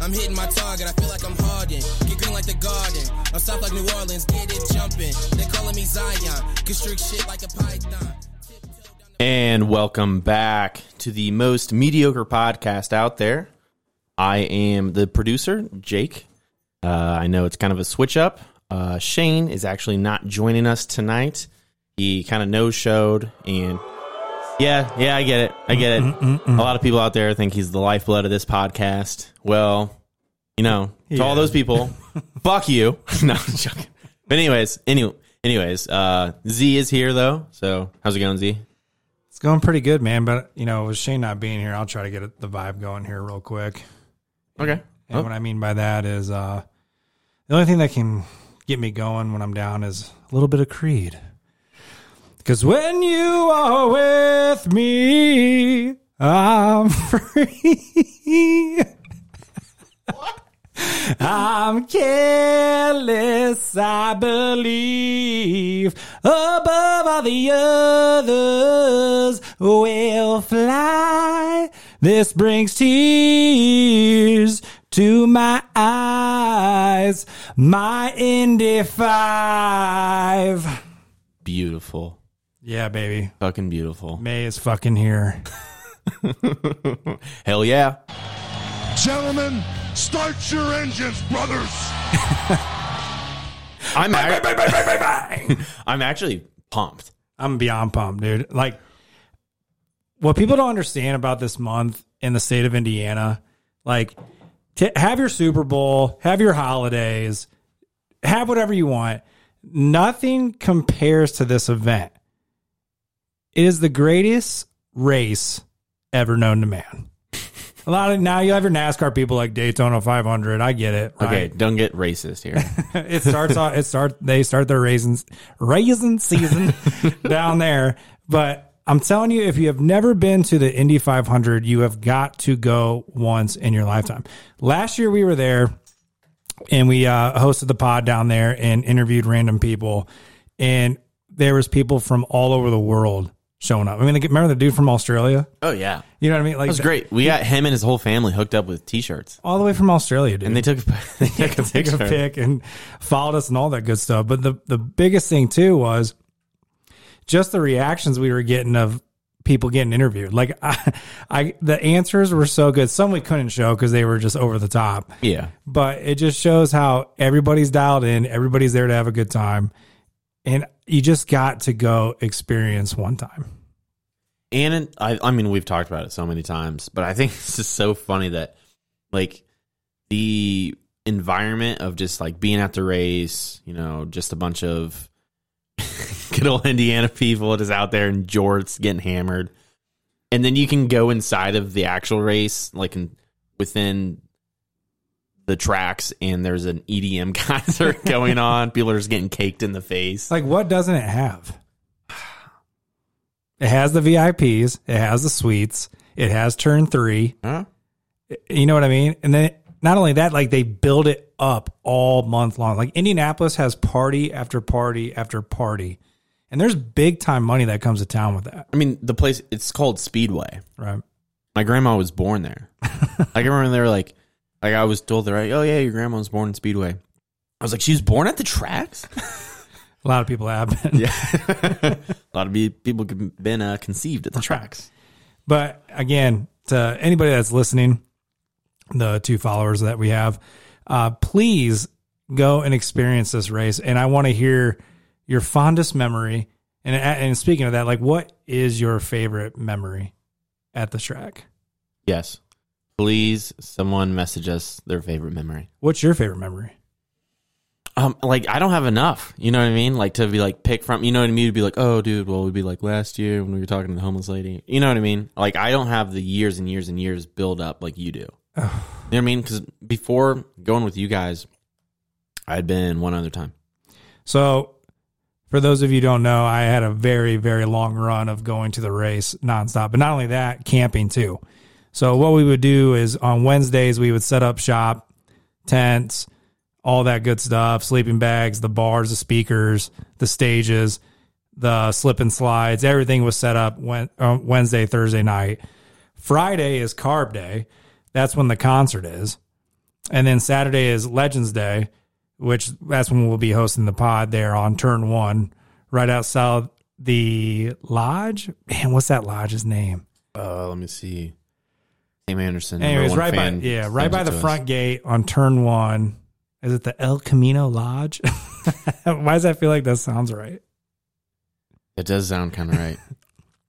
I'm hitting my target, I feel like I'm Harden. Get green like the garden. I'm soft like New Orleans, get it jumping. They calling me Zion. Constrict shit like a python. And welcome back to the most mediocre podcast out there. I am the producer, Jake. Uh, I know it's kind of a switch up. Uh, Shane is actually not joining us tonight. He kind of no showed, and yeah, yeah, I get it. I get it. A lot of people out there think he's the lifeblood of this podcast. Well, you know, to all those people, fuck you. no, I'm joking. But anyways, any, anyways, uh, Z is here though. So how's it going, Z? It's going pretty good, man. But you know, with Shane not being here, I'll try to get the vibe going here real quick. Okay. And what I mean by that is uh, the only thing that can get me going when I'm down is a little bit of Creed. Because when you are with me, I'm free. I'm careless, I believe. Above all the others will fly. This brings tears to my eyes. My Indy 5. Beautiful. Yeah, baby. Fucking beautiful. May is fucking here. Hell yeah. Gentlemen, start your engines, brothers. I'm, ac- I'm actually pumped. I'm beyond pumped, dude. Like, what people don't understand about this month in the state of Indiana, like, t- have your Super Bowl, have your holidays, have whatever you want. Nothing compares to this event. It is the greatest race ever known to man. A lot of now you have your NASCAR people like Daytona 500. I get it. Okay, right? don't get racist here. it starts off it start they start their raisins raisin season down there but i'm telling you if you have never been to the indy 500 you have got to go once in your lifetime last year we were there and we uh, hosted the pod down there and interviewed random people and there was people from all over the world showing up i mean remember the dude from australia oh yeah, you know what i mean like that was great. We got him and his whole family hooked up with T-shirts, all the way from australia dude and they took they took a picture. a pic and followed us and all that good stuff. But the the biggest thing too was just the reactions we were getting of people getting interviewed. Like I, I the answers were so good. Some we couldn't show because they were just over the top. Yeah, But it just shows how everybody's dialed in. Everybody's there to have a good time, and you just got to go experience one time. and I I mean we've talked about it so many times, but I think it's just so funny that like the environment of just like being at the race, you know, just a bunch of good old Indiana people just out there in jorts getting hammered. And then you can go inside of the actual race, like in, within the tracks, and there's an EDM concert going on. People are just getting caked in the face. Like, what doesn't it have? It has the VIPs. It has the suites. It has turn three. Huh? You know what I mean? And then not only that, like they build it up all month long. Like Indianapolis has party after party after party. And there's big time money that comes to town with that. I mean, the place it's called Speedway. Right. My grandma was born there. like I remember they were like, like I was told they're like, oh yeah, your grandma was born in Speedway. I was like, she was born at the tracks. A lot of people have been. Yeah, a lot of people have been uh, conceived at the tracks. But again, to anybody that's listening, the two followers that we have, uh, please go and experience this race. And I want to hear your fondest memory. And and speaking of that, like, what is your favorite memory at the track? Yes, please, someone message us their favorite memory. What's your favorite memory? Um, like I don't have enough. You know what I mean? Like to be like pick from. You know what I mean? To be like, oh, dude, well, it'd be like last year when we were talking to the homeless lady. You know what I mean? Like I don't have the years and years and years build up like you do. you know what I mean? Because before going with you guys, I had been one other time. So, for those of you who don't know, I had a very, very long run of going to the race nonstop. But not only that, camping too. So, what we would do is on Wednesdays, we would set up shop, tents, all that good stuff, sleeping bags, the bars, the speakers, the stages, the slip and slides. Everything was set up uh, Wednesday, Thursday night. Friday is carb day. That's when the concert is. And then Saturday is Legends Day, which that's when we'll be hosting the pod there on turn one, right outside the lodge. Man, what's that lodge's name? Uh, let me see. Sam Anderson. Anyways, right by yeah, right by the us. front gate on turn one. Is it the El Camino Lodge? Why does that feel like that sounds right? It does sound kind of right.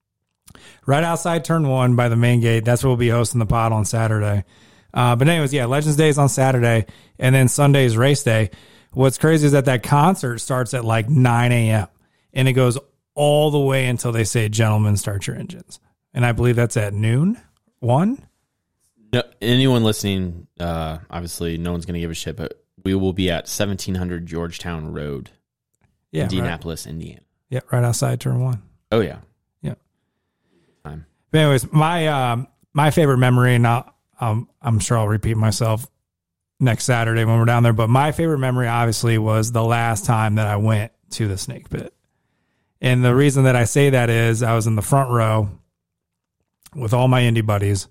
right outside turn one by the main gate. That's where we'll be hosting the pod on Saturday. Uh, but anyways, yeah, Legends Day is on Saturday, and then Sunday is race day. What's crazy is that that concert starts at like 9 a.m. and it goes all the way until they say, "Gentlemen, start your engines." And I believe that's at noon, one. No, anyone listening, uh, obviously, no one's going to give a shit, but we will be at 1700 Georgetown Road, Yeah, right, Indianapolis, Indiana. yeah, right outside turn one. Oh, yeah. Yeah. Time. But anyways, my um, my favorite memory, and I'll, um, I'm sure I'll repeat myself next Saturday when we're down there. But my favorite memory, obviously, was the last time that I went to the Snake Pit. And the reason that I say that is I was in the front row with all my indie buddies,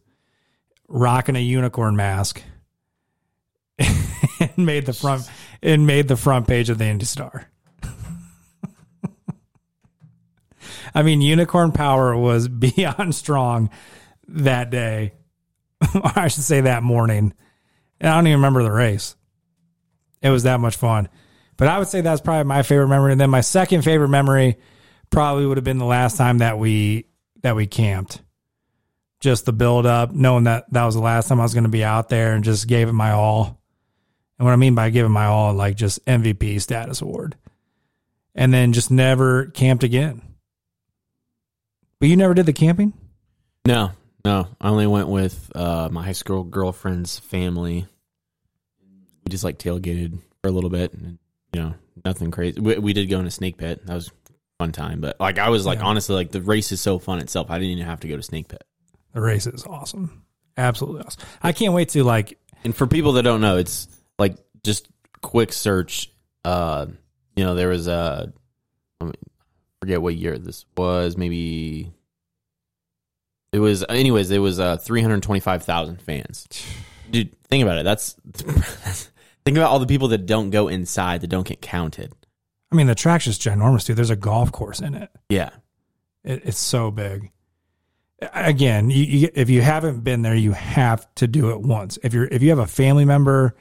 rocking a unicorn mask, and made the front and made the front page of the Indy Star. I mean, unicorn power was beyond strong that day. I should say that morning. And I don't even remember the race. It was that much fun. But I would say that's probably my favorite memory. And then my second favorite memory probably would have been the last time that we that we camped. Just the build up, knowing that that was the last time I was going to be out there and just gave it my all. And what I mean by giving my all, like just MVP status award. And then just never camped again. But you never did the camping? No, no. I only went with uh, my high school girlfriend's family. We just like tailgated for a little bit, and you know, nothing crazy. We, we did go in a snake pit. That was fun time. But like, I was like, Yeah. honestly, like the race is so fun itself. I didn't even have to go to snake pit. The race is awesome. Absolutely awesome. I can't wait to like And for people that don't know, it's like just quick search. Uh, you know, there was a let forget what year this was. Maybe it was. Anyways, it was uh three hundred twenty five thousand fans. Dude, think about it. That's think about all the people that don't go inside that don't get counted. I mean the track's just ginormous, dude. There's a golf course in it. Yeah, it it's so big. Again, you, you, if you haven't been there, you have to do it once. If you're if you have a family member,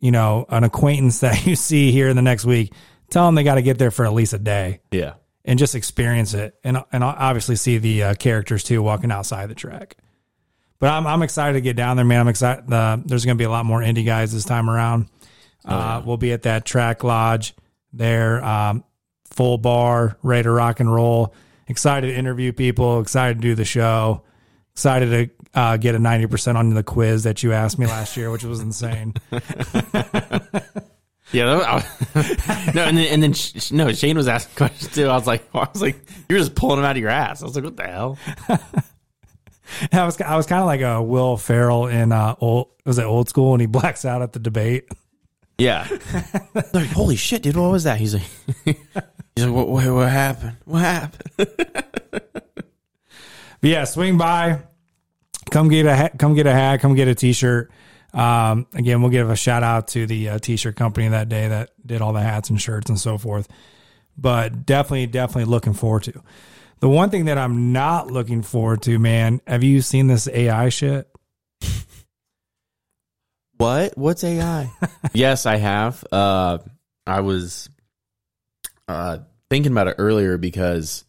you know, an acquaintance that you see here in the next week, tell them they got to get there for at least a day yeah. and just experience it, and and obviously see the uh, characters too walking outside the track. But I'm I'm excited to get down there, man. I'm excited. Uh, there's going to be a lot more indie guys this time around. Uh, we'll be at that track lodge there, um, full bar, ready to rock and roll. Excited to interview people. Excited to do the show. Excited to uh, get a ninety percent on the quiz that you asked me last year, which was insane. Yeah, that was- no, and then, and then no, Shane was asking questions too. I was like, I was like, you're just pulling them out of your ass. I was like, what the hell? I was I was kind of like a Will Ferrell in uh, old was it old school when he blacks out at the debate. Yeah. like, holy shit, dude, what was that? He's like, he's like, what, what, what happened? What happened? But yeah, swing by, come get a hat, come get a hat, come get a t-shirt. Um, again, we'll give a shout out to the uh, t-shirt company that day that did all the hats and shirts and so forth. But definitely, definitely looking forward to. The one thing that I'm not looking forward to, man, have you seen this AI shit? What? What's AI? yes, I have. Uh, I was uh, thinking about it earlier because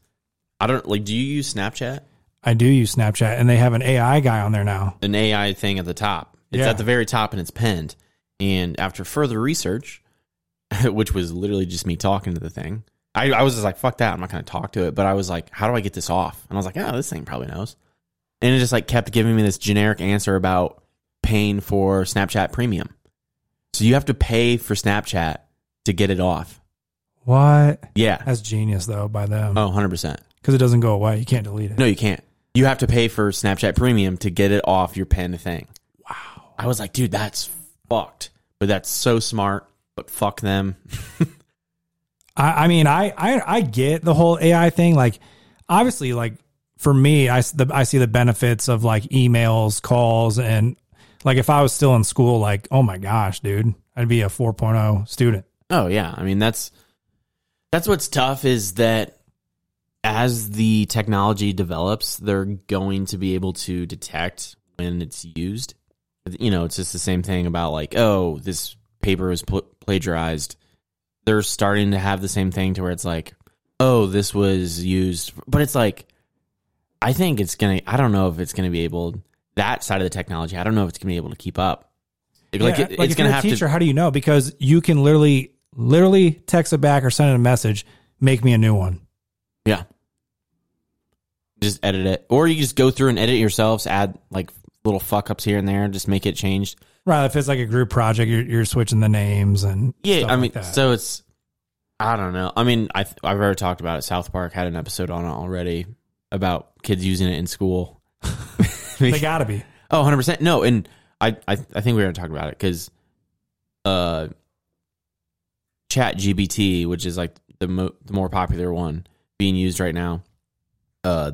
I don't like. Do you use Snapchat? I do use Snapchat, and they have an AI guy on there now. An AI thing at the top. It's Yeah. at the very top and it's pinned. And after further research, which was literally just me talking to the thing, I, I was just like, "Fuck that! I'm not going to talk to it." But I was like, "How do I get this off?" And I was like, "Oh, this thing probably knows." And it just like kept giving me this generic answer about paying for Snapchat Premium. So you have to pay for Snapchat to get it off. What? Yeah. That's genius though by them Oh, 100%. because it doesn't go away. You can't delete it. No, you can't. You have to pay for Snapchat Premium to get it off your pen thing. Wow. I was like, dude, that's fucked. But that's so smart. But fuck them. I, I mean, I, I I get the whole AI thing. Like, obviously, like for me, I the, I see the benefits of like emails, calls, and Like if I was still in school, like, oh my gosh, dude, I'd be a 4.0 student. Oh yeah, I mean that's that's what's tough is that as the technology develops, they're going to be able to detect when it's used. You know, it's just the same thing about like, oh, this paper was pl- plagiarized. They're starting to have the same thing to where it's like, oh, this was used, but it's like, I think it's gonna. I don't know if it's gonna be able that side of the technology. I don't know if it's gonna be able to keep up. Like, Yeah, it, like it's if gonna you're a have teacher, to. how do you know? Because you can literally, literally text it back or send it a message, make me a new one. Yeah. Just edit it. Or you just go through and edit yourselves, add like little fuck ups here and there, just make it changed. Right. If it's like a group project, you're, you're switching the names and Yeah, I like mean, that. so it's I don't know. I mean, I I've already talked about it. South Park had an episode on it already about kids using it in school. they gotta be. Oh, 100%. No, and I I, I think we were going to talk about it cuz uh Chat GPT, which is like the mo- the more popular one being used right now. Uh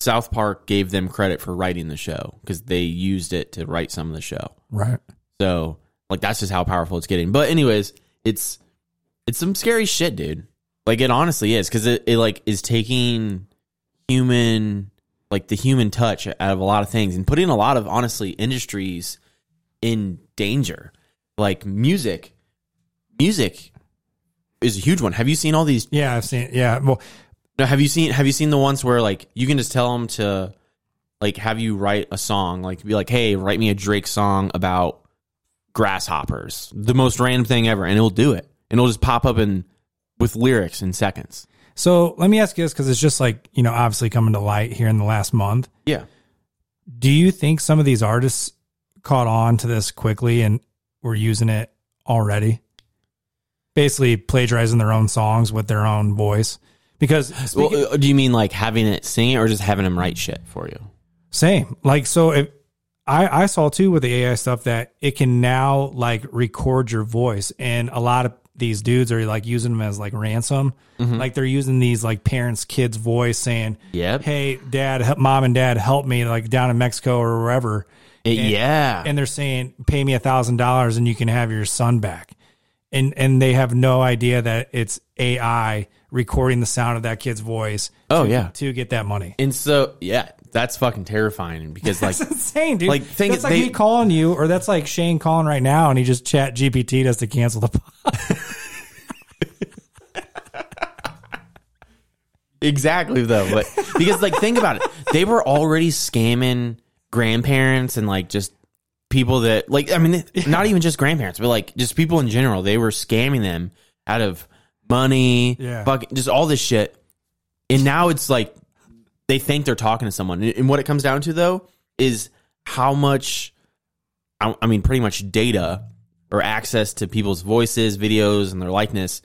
South Park gave them credit for writing the show cuz they used it to write some of the show. Right. So, like that's just how powerful it's getting. But anyways, it's it's some scary shit, dude. Like it honestly is cuz it, it like is taking human like the human touch out of a lot of things and putting a lot of honestly industries in danger. Like music. Music is a huge one. Have you seen all these Yeah, I've seen. Yeah. Well, now, have you seen have you seen the ones where like you can just tell them to like have you write a song like be like hey write me a Drake song about grasshoppers the most random thing ever and it'll do it and it'll just pop up in with lyrics in seconds so let me ask you this because it's just like you know, obviously coming to light here in the last month. yeah Do you think some of these artists caught on to this quickly and were using it already? Basically, plagiarizing their own songs with their own voice. Because speaking, well, uh, do you mean like having it sing it or just having them write shit for you Same. Like so if I I saw too with the AI stuff that it can now like record your voice and a lot of these dudes are like using them as like ransom. Like they're using these like parents kids voice saying, Yep. "Hey, dad, help, mom and dad help me like down in Mexico or wherever." It- And- yeah And they're saying, "Pay me a $1000 and you can have your son back." And and they have no idea that it's AI recording the sound of that kid's voice oh yeah to get that money. and so yeah that's fucking terrifying because like That's insane, dude. Like, thing that's like they- me calling you, or that's like Shane calling right now, and he just chat GPT does to cancel the. pod. Exactly though, but because like think about it, they were already scamming grandparents and like just people that like I mean not even just grandparents, but like just people in general. They were scamming them out of money, Yeah. fucking just all this shit. And now it's like they think they're talking to someone. And what it comes down to though is how much I I mean pretty much data or access to people's voices, videos and their likeness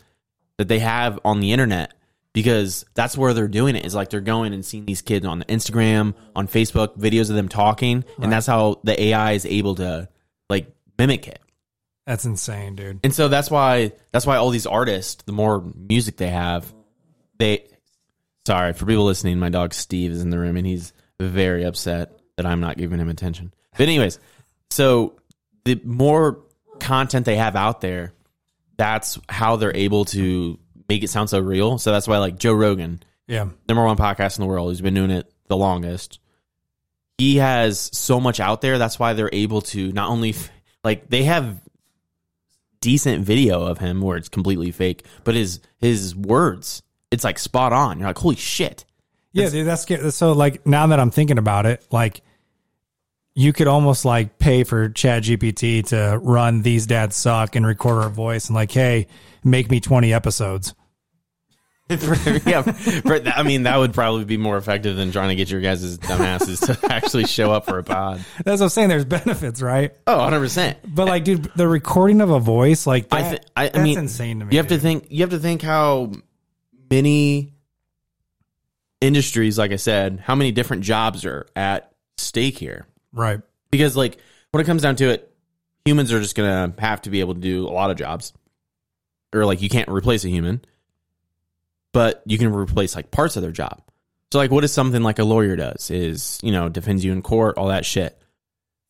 that they have on the internet because that's where they're doing it is like they're going and seeing these kids on Instagram, on Facebook, videos of them talking, and that's how the AI is able to like mimic it. That's insane, dude. And so that's why that's why all these artists, the more music they have, they sorry for people listening, my dog Steve is in the room and he's very upset that I'm not giving him attention. But anyways, so the more content they have out there, that's how they're able to make it sound so real. So that's why like Joe Rogan, Yeah, number one podcast in the world, who's been doing it the longest. He has so much out there. That's why they're able to not only like they have decent video of him where it's completely fake, but his his words, it's like spot on. You're like, holy shit. yeah, dude. That's scary. so. Like now that I'm thinking about it, like you could almost like pay for Chat GPT to run these dads suck and record our voice and like, hey, make me 20 episodes. yeah, I mean that would probably be more effective than trying to get your guys' dumbasses to actually show up for a pod. That's what I'm saying. There's benefits, right? Oh, 100 percent. But like, dude, the recording of a voice, like that, I, th- I, I that's mean, insane to me. You have to think. You have to think how many industries, like I said, how many different jobs are at stake here. right? Because, like, when it comes down to it, humans are just gonna have to be able to do a lot of jobs, or like you can't replace a human, but you can replace like parts of their job. So, like, what is something like a lawyer does is you know defends you in court, all that shit.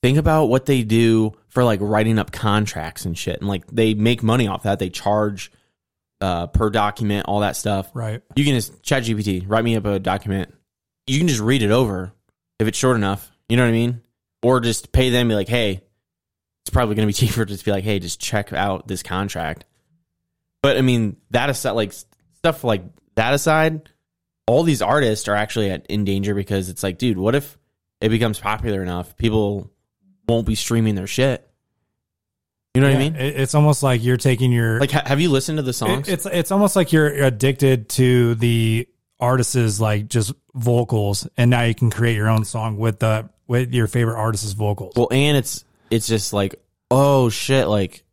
think about what they do for like writing up contracts and shit, and like they make money off that. They charge uh, per document, all that stuff. Right. You can just chat GPT, write me up a document. You can just read it over if it's short enough. You know what I mean? Or just pay them, be like, hey, it's probably going to be cheaper to just be like, hey, just check out this contract. But I mean, that aside, like stuff like that aside, all these artists are actually at, in danger because it's like, dude, what if it becomes popular enough, people won't be streaming their shit? You know what I mean? it's almost like you're taking your Like, ha- have you listened to the It- songs? it's it's almost like you're addicted to the artist's like just vocals, and now you can create your own song with the with your favorite artist's vocals. Well, and it's it's just like oh shit, like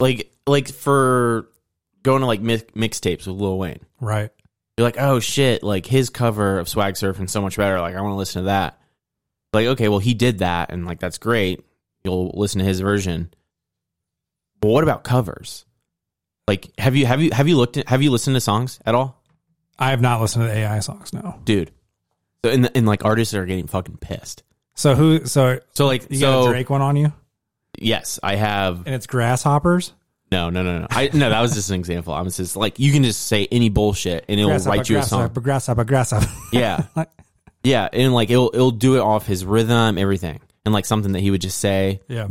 like like for going to like mi- mixtapes with Lil Wayne, right. you're like oh shit, like his cover of Swag Surfing so much better. Like I want to listen to that. Like okay, well he did that, and like that's great. You'll listen to his version. But what about covers? Like have you have you have you looked at, have you listened to songs at all, I have not listened to AI songs No, dude? So and and like artists are getting fucking pissed. So who? So So like you got a Drake one on you, yes, I have and it's grasshoppers. No, no, no, no. I no, that was just an example. I was just like you can just say any bullshit and it'll Grasshopper, write you a song. grasshopper, grasshopper. Yeah. Yeah, and like it'll it'll do it off his rhythm, everything. And like something that he would just say. yeah.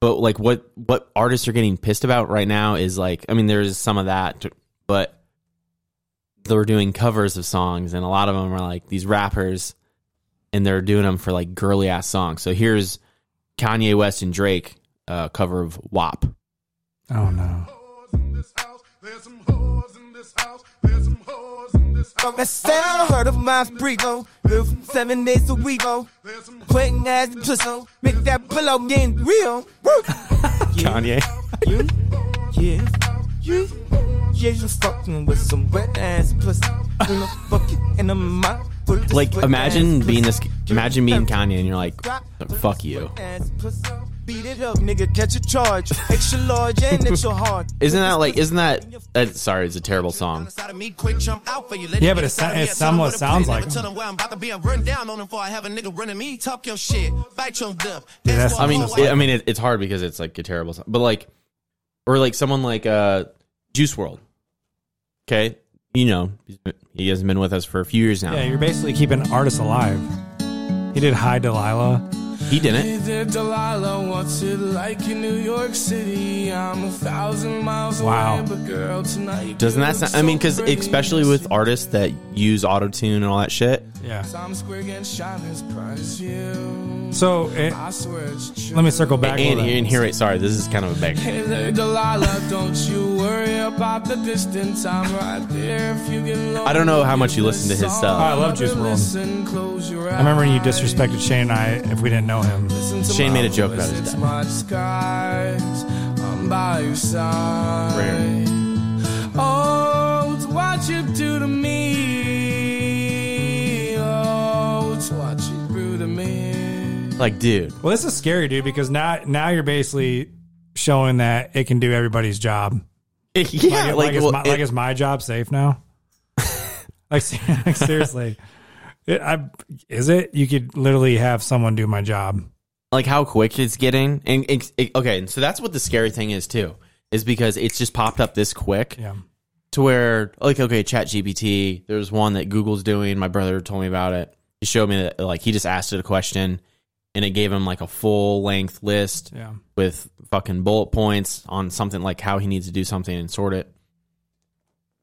But like what what artists are getting pissed about right now is like I mean there's some of that but they're doing covers of songs and a lot of them are like these rappers and they're doing them for like girly ass songs. So here's Kanye West and Drake uh, cover of WAP. Oh no. in this house. There's some whores in this house. There's some whores in this house. That sound heard of my Brigo. Live seven days a week, oh. Putting ass in pussy. Oh. Make that pillow getting real. Kanye. You, yeah, you, yeah, you fucking with some wet ass pussy. In a bucket in a mouth. Like imagine being this imagine being Kanye and you're like fuck you. Ass pussy. Beat it up, nigga, catch a charge. Extra large and extra hard. Isn't that like? Isn't that? Uh, sorry, it's a terrible song. Yeah, but it so- it somewhat sounds like him. Tell them where I'm about to be. I'm run down on them before I have a nigga running me. Talk your shit. Bite your lip. Yeah, that's- I mean, it, I mean, it, it's hard because it's like a terrible song. But like, or like someone like uh, Juice WRLD. Okay, you know, he's been, he hasn't been with us for a few years now. Yeah, you're basically keeping artists alive. He did Hi Delilah. He didn't. Hey there, Delilah, what's it like in New York City? I'm a thousand miles Wow. away, but girl, tonight. Doesn't that sound? I mean, because especially with artists that use auto tune and all that shit. Yeah. Times Square getting shot as proud you. So it, I swear it's true. let me circle back. And, with that. and here, sorry, this is kind of a bang. Hey there, Delilah, don't you worry about the distance. I'm right there if you get low. I don't know how much you listen to his stuff. Oh, I love Juice WRLD. Close your I remember when you disrespected Shane and I if we didn't know him. Shane made a joke about his it's dad. my disguise. I'm by your side. Rare. Oh, it's what you do to me. Like, dude, Well, this is scary, dude, because now now you're basically showing that it can do everybody's job. yeah, like, like, like, is, well, my, it- like is my job safe now? like, like, seriously, it, I, is it? You could literally have someone do my job. like how quick it's getting and it, it- okay so that's what the scary thing is too is because it's just popped up this quick Yeah, to where like okay chat gpt there's one that google's doing my brother told me about it he showed me that like he just asked it a question and it gave him like a full length list yeah. with fucking bullet points on something like how he needs to do something and sort it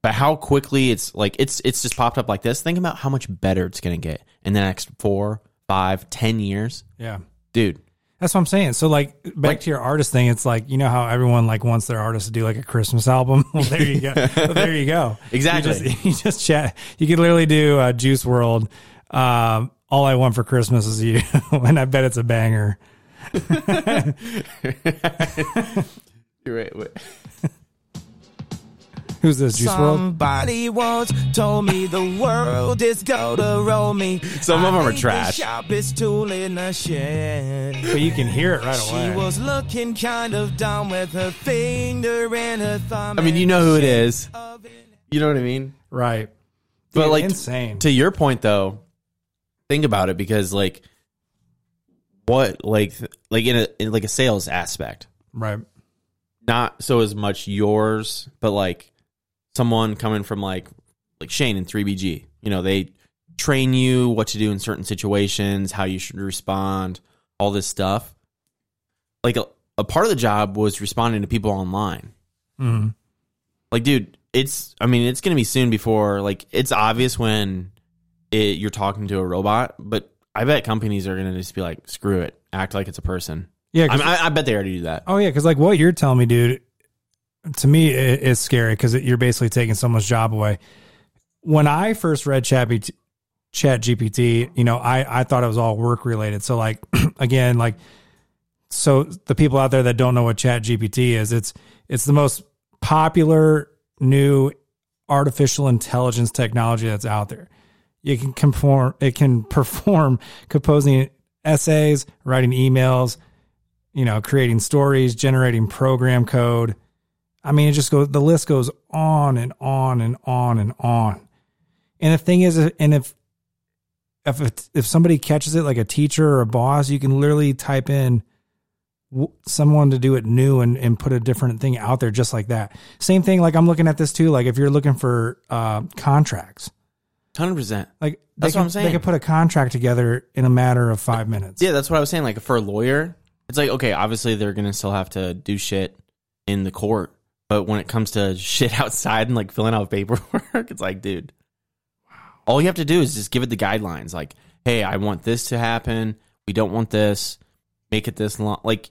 but how quickly it's like it's it's just popped up like this think about how much better it's gonna get in the next four five ten years Yeah. dude That's what I'm saying. So like back Like- to your artist thing, it's like you know how everyone like wants their artist to do like a Christmas album. well, there you go. Well, there you go. Exactly. You just, you just chat. You could literally do uh, Juice WRLD. Um, All I want for Christmas is you, and I bet it's a banger. You're right. Wait. Who's this Juice WRLD? Somebody once told me the world is gonna roll me. Some of them are ain't trash. The sharpest tool in the shed. But you can hear it right She away. She was looking kind of dumb with her finger and her thumb. I mean, you know who it is. You know what I mean? right. But Dude, like insane. To your point though, think about it because like what like like in a in like a sales aspect. Right. Not so as much yours, but like someone coming from like like Shane in 3BG. You know, they train you what to do in certain situations, how you should respond, all this stuff. Like a, a part of the job was responding to people online. Mhm. Like, dude, it's I mean, it's gonna be soon before like it's obvious when it, you're talking to a robot, but I bet companies are gonna just be like, screw it, act like it's a person. Yeah. I, 'cause- mean, I, I bet they already do that. oh yeah, because like what you're telling me, dude, to me it, it's scary because you're basically taking someone's job away. When I first read Chat, Chat GPT, you know, I I thought it was all work related. So like again, like so the people out there that don't know what Chat GPT is, it's it's the most popular new artificial intelligence technology that's out there. You can conform it can perform composing essays, writing emails, you know, creating stories, generating program code. I mean, it just goes, the list goes on and on and on and on. And the thing is, and if, if, if somebody catches it like a teacher or a boss, you can literally type in someone to do it new and, and put a different thing out there just like that. Same thing. Like I'm looking at this too. Like if you're looking for, uh, contracts, Hundred percent. like That's they what can, I'm saying. They could put a contract together in a matter of five minutes. Yeah, that's what I was saying. Like for a lawyer, it's like okay, obviously they're gonna still have to do shit in the court, but when it comes to shit outside and like filling out paperwork, it's like, dude, all you have to do is just give it the guidelines. Like, hey, I want this to happen. We don't want this. Make it this long. Like,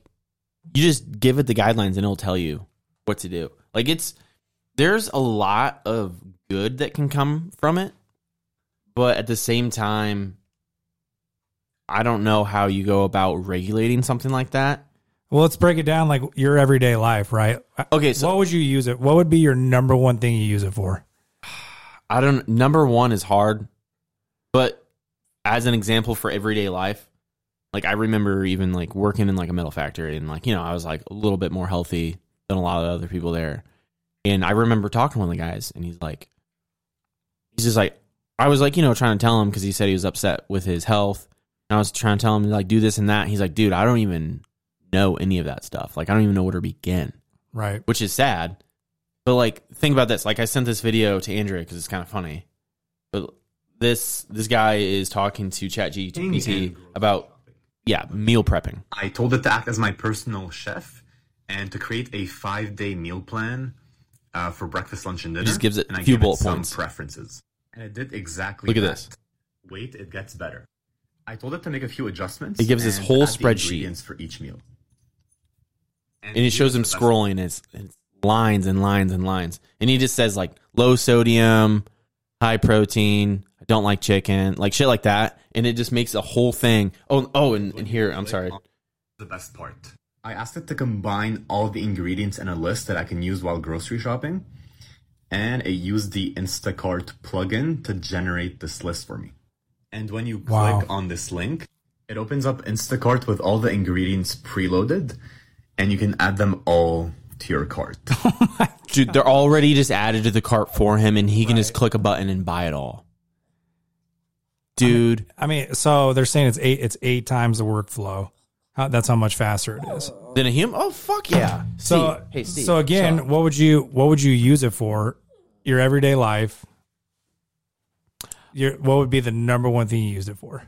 you just give it the guidelines and it'll tell you what to do. Like, it's there's a lot of good that can come from it, but at the same time, I don't know how you go about regulating something like that. Well, let's break it down like your everyday life, right? Okay, so what would you use it? What would be your number one thing you use it for? I don't. Number one is hard, but as an example for everyday life, like I remember even like working in like a metal factory and like you know I was like a little bit more healthy than a lot of other people there, and I remember talking to one of the guys and he's like, he's just like, I was like you know trying to tell him because he said he was upset with his health, and I was trying to tell him like do this and that. He's like, dude, I don't even know any of that stuff. Like I don't even know where to begin Right. which is sad. But like, think about this. Like, I sent this video to Andrea because it's kind of funny. But this this guy is talking to ChatGPT about yeah meal prepping. I told it to act as my personal chef and to create a five day meal plan uh, for breakfast, lunch, and dinner. just gives it and a I few gave bullet it some points. preferences. And it did exactly Look at that. this. Wait, it gets better. I told it to make a few adjustments. It gives this whole spreadsheet. for each meal. and it shows him here's the scrolling. It's, it's lines and lines and lines, and he just says like low sodium, high protein. I don't like chicken, like shit like that, and it just makes a whole thing. Oh, oh, and, and here, I'm sorry. the best part. I asked it to combine all the ingredients in a list that I can use while grocery shopping, and it used the Instacart plugin to generate this list for me. And when you click Wow. on this link, it opens up Instacart with all the ingredients preloaded, and you can add them all to your cart. Oh Dude, they're already just added to the cart for him, and he can just click a button and buy it all. Dude, I mean, so they're saying it's eight. It's eight times the workflow. How, that's how much faster it is. then a human? Oh fuck yeah! So, Steve. hey, Steve. so again, So- what would you what would you use it for? Your everyday life. Your what would be the number one thing you used it for?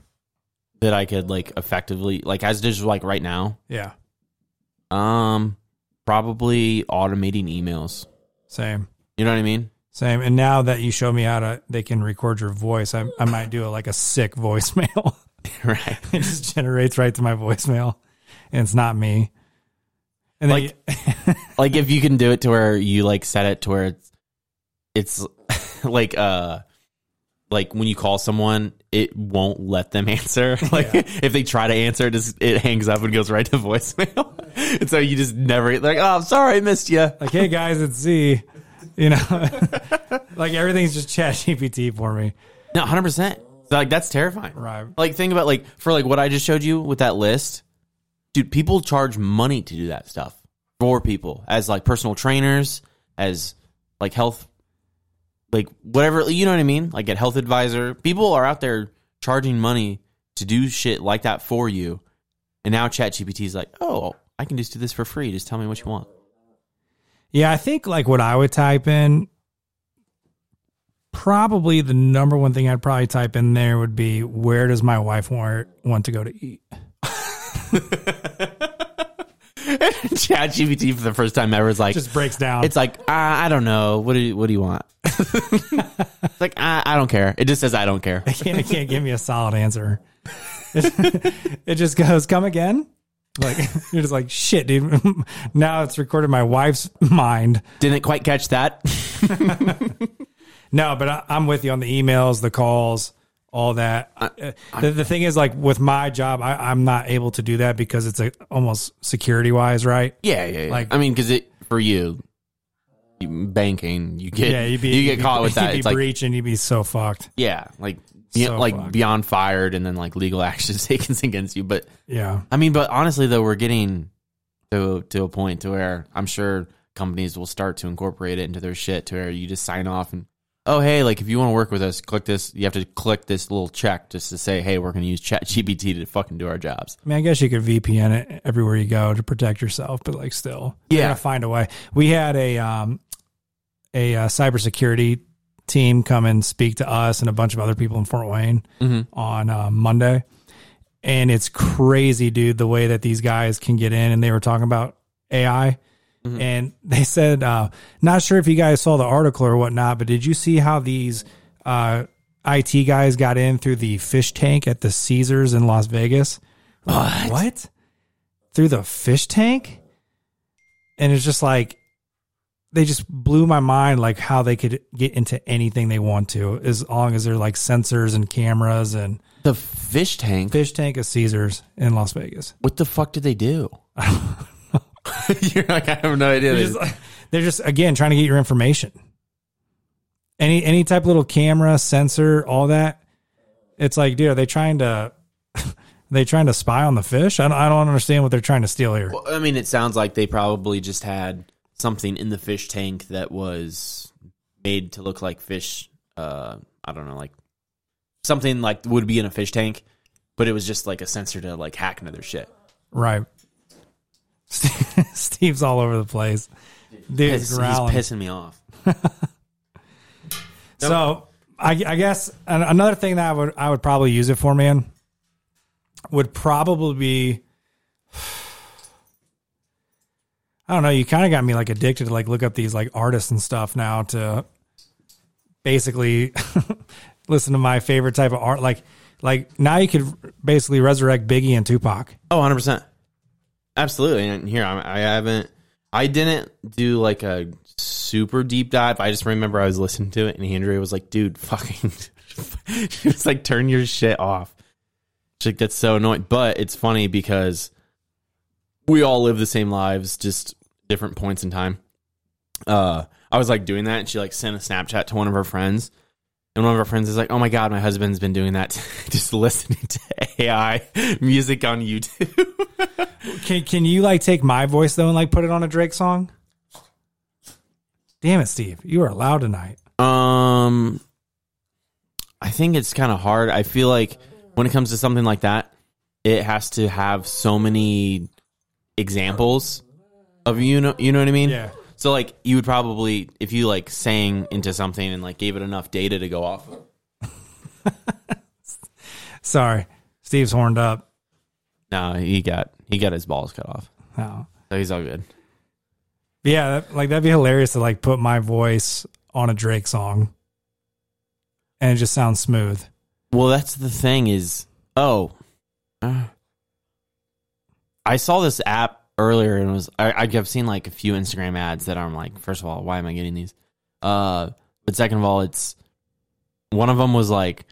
that I could like effectively, like as digital like right now, Yeah, um, probably automating emails. same, You know what I mean? same. And now that you show me how to, they can record your voice. I, I might do it like a sick voicemail. right. it just generates right to my voicemail, and it's not me. And Like- like if you can do it to where you like set it to where it's it's like uh like when you call someone it won't let them answer like if they try to answer it just it hangs up and goes right to voicemail and so you just never like oh I'm sorry I missed you like, hey guys, it's Z. You know, like everything's just Chat GPT for me. no 100% like that's terrifying Right. like think about like for like what I just showed you with that list dude people charge money to do that stuff for people as like personal trainers as like health like whatever you know what I mean like at health advisor people are out there charging money to do shit like that for you And now ChatGPT is like, oh, I can just do this for free. Just tell me what you want. Yeah, I think like what I would type in, probably the number one thing I'd probably type in there would be where does my wife want want to go to eat? Chat GPT for the first time ever is like, Just breaks down. it's like, uh, I don't know. What do you, what do you want? it's like, I, I don't care. It just says, I don't care. it can't, it can't give me a solid answer. it just goes, come again. Like you're just like shit, dude. now it's recorded my wife's mind. Didn't quite catch that. No, but I, I'm with you on the emails, the calls, all that. Uh, the, the thing is, like with my job, I, I'm not able to do that because it's a, almost security wise, right? Yeah, yeah, yeah. Like- I mean, because it for you, you- banking, you get Yeah, you'd be you get be- caught with that. You'd It's be like and you'd be so fucked. yeah, like be- So like fucked. beyond fired, and then like legal actions taken against you. But Yeah, I mean, but honestly, though, we're getting to to a point to where I'm sure companies will start to incorporate it into their shit to where you just sign off and oh hey, like if you want to work with us, click this. You have to click this little check just to say hey, we're going to use Chat GPT to fucking do our jobs. I mean, I guess you could VPN it everywhere you go to protect yourself, but like still, you Yeah. gotta find a way. We had a um a uh, cybersecurity team come and speak to us and a bunch of other people in Fort Wayne on uh, Monday, and it's crazy, dude, the way that these guys can get in. And they were talking about AI. And they said, uh, not sure if you guys saw the article or whatnot, but did you see how these uh, IT guys got in through the fish tank at the Caesars in Las Vegas? What? What? Through the fish tank? And it's just like they just blew my mind like how they could get into anything they want to as long as they're like sensors and cameras and The fish tank. fish tank of Caesars in Las Vegas. What the fuck did they do? You're like, I have no idea. They're just, they're just again trying to get your information. Any any type of little camera, sensor, all that. It's like, dude, are they trying to are they trying to spy on the fish? I don't, I don't understand what they're trying to steal here. Well, I mean, it sounds like they probably just had something in the fish tank that was made to look like fish. Uh, I don't know, like something like would be in a fish tank, but it was just like a sensor to like hack into their shit. Right. Steve's all over the place. Dude, He's, he's growling. pissing me off. So I, I guess an- another thing that I would I would probably use it for, man, would probably be. I don't know. You kind of got me like addicted to like look up these like artists and stuff now to basically listen to my favorite type of art. Like, like now you could basically resurrect Biggie and Tupac. Oh, 100 percent, absolutely. And here I, I haven't, I didn't do like a super deep dive. I just remember I was listening to it, and Andrea was like, "Dude, fucking," she was like, "Turn your shit off." She's like, "That's so annoying," but it's funny because we all live the same lives, just different points in time. Uh, I was like doing that, and she like sent a Snapchat to one of her friends. And one of our friends is like, "Oh my god, my husband's been doing that, just listening to AI music on YouTube." Can can you like take my voice though and like put it on a Drake song? Damn it, Steve! You are loud tonight. Um, I think it's kind of hard. I feel like when it comes to something like that, it has to have so many examples of you know you know what I mean. Yeah. So like you would probably if you like sang into something and like gave it enough data to go off. of. Sorry, Steve's horned up. No, he got he got his balls cut off, Oh. so he's all good. Yeah, that, like that'd be hilarious to like put my voice on a Drake song, and it just sounds smooth. Well, that's the thing is, oh, uh, I saw this app earlier and was I, I've seen like a few Instagram ads that I'm like, first of all, why am I getting these? Uh, but second of all, it's one of them was like,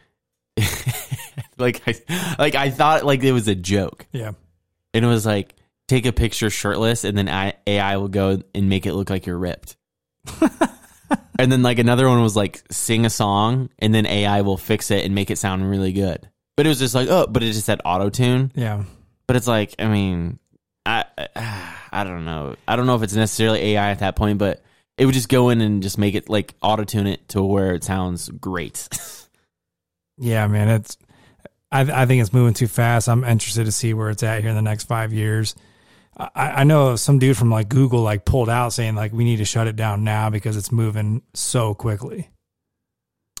like I like I thought like it was a joke, Yeah, and it was like take a picture shirtless and then I, AI will go and make it look like you're ripped. and then like another one was like sing a song and then AI will fix it and make it sound really good. But it was just like, oh, but it just said auto tune. yeah. But it's like, I mean, I I don't know. I don't know if it's necessarily AI at that point, but it would just go in and just make it like auto tune it to where it sounds great. Yeah, man, it's I, I think it's moving too fast. I'm interested to see where it's at here in the next five years. I, I know some dude from like Google like pulled out saying like we need to shut it down now because it's moving so quickly.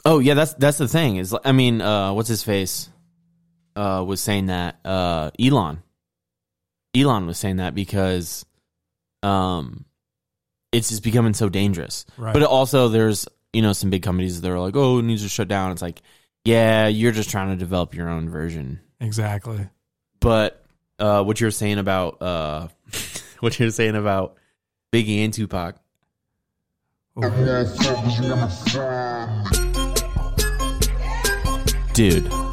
Oh yeah, that's that's the thing. Is I mean, uh, what's his face? Uh, was saying that uh, Elon. Elon was saying that because, um, it's just becoming so dangerous. Right. But also, there's you know some big companies that are like, oh, it needs to shut down. It's like, yeah, you're just trying to develop your own version. Exactly. But uh, what you're saying about uh, what you're saying about Biggie and Tupac. Dude.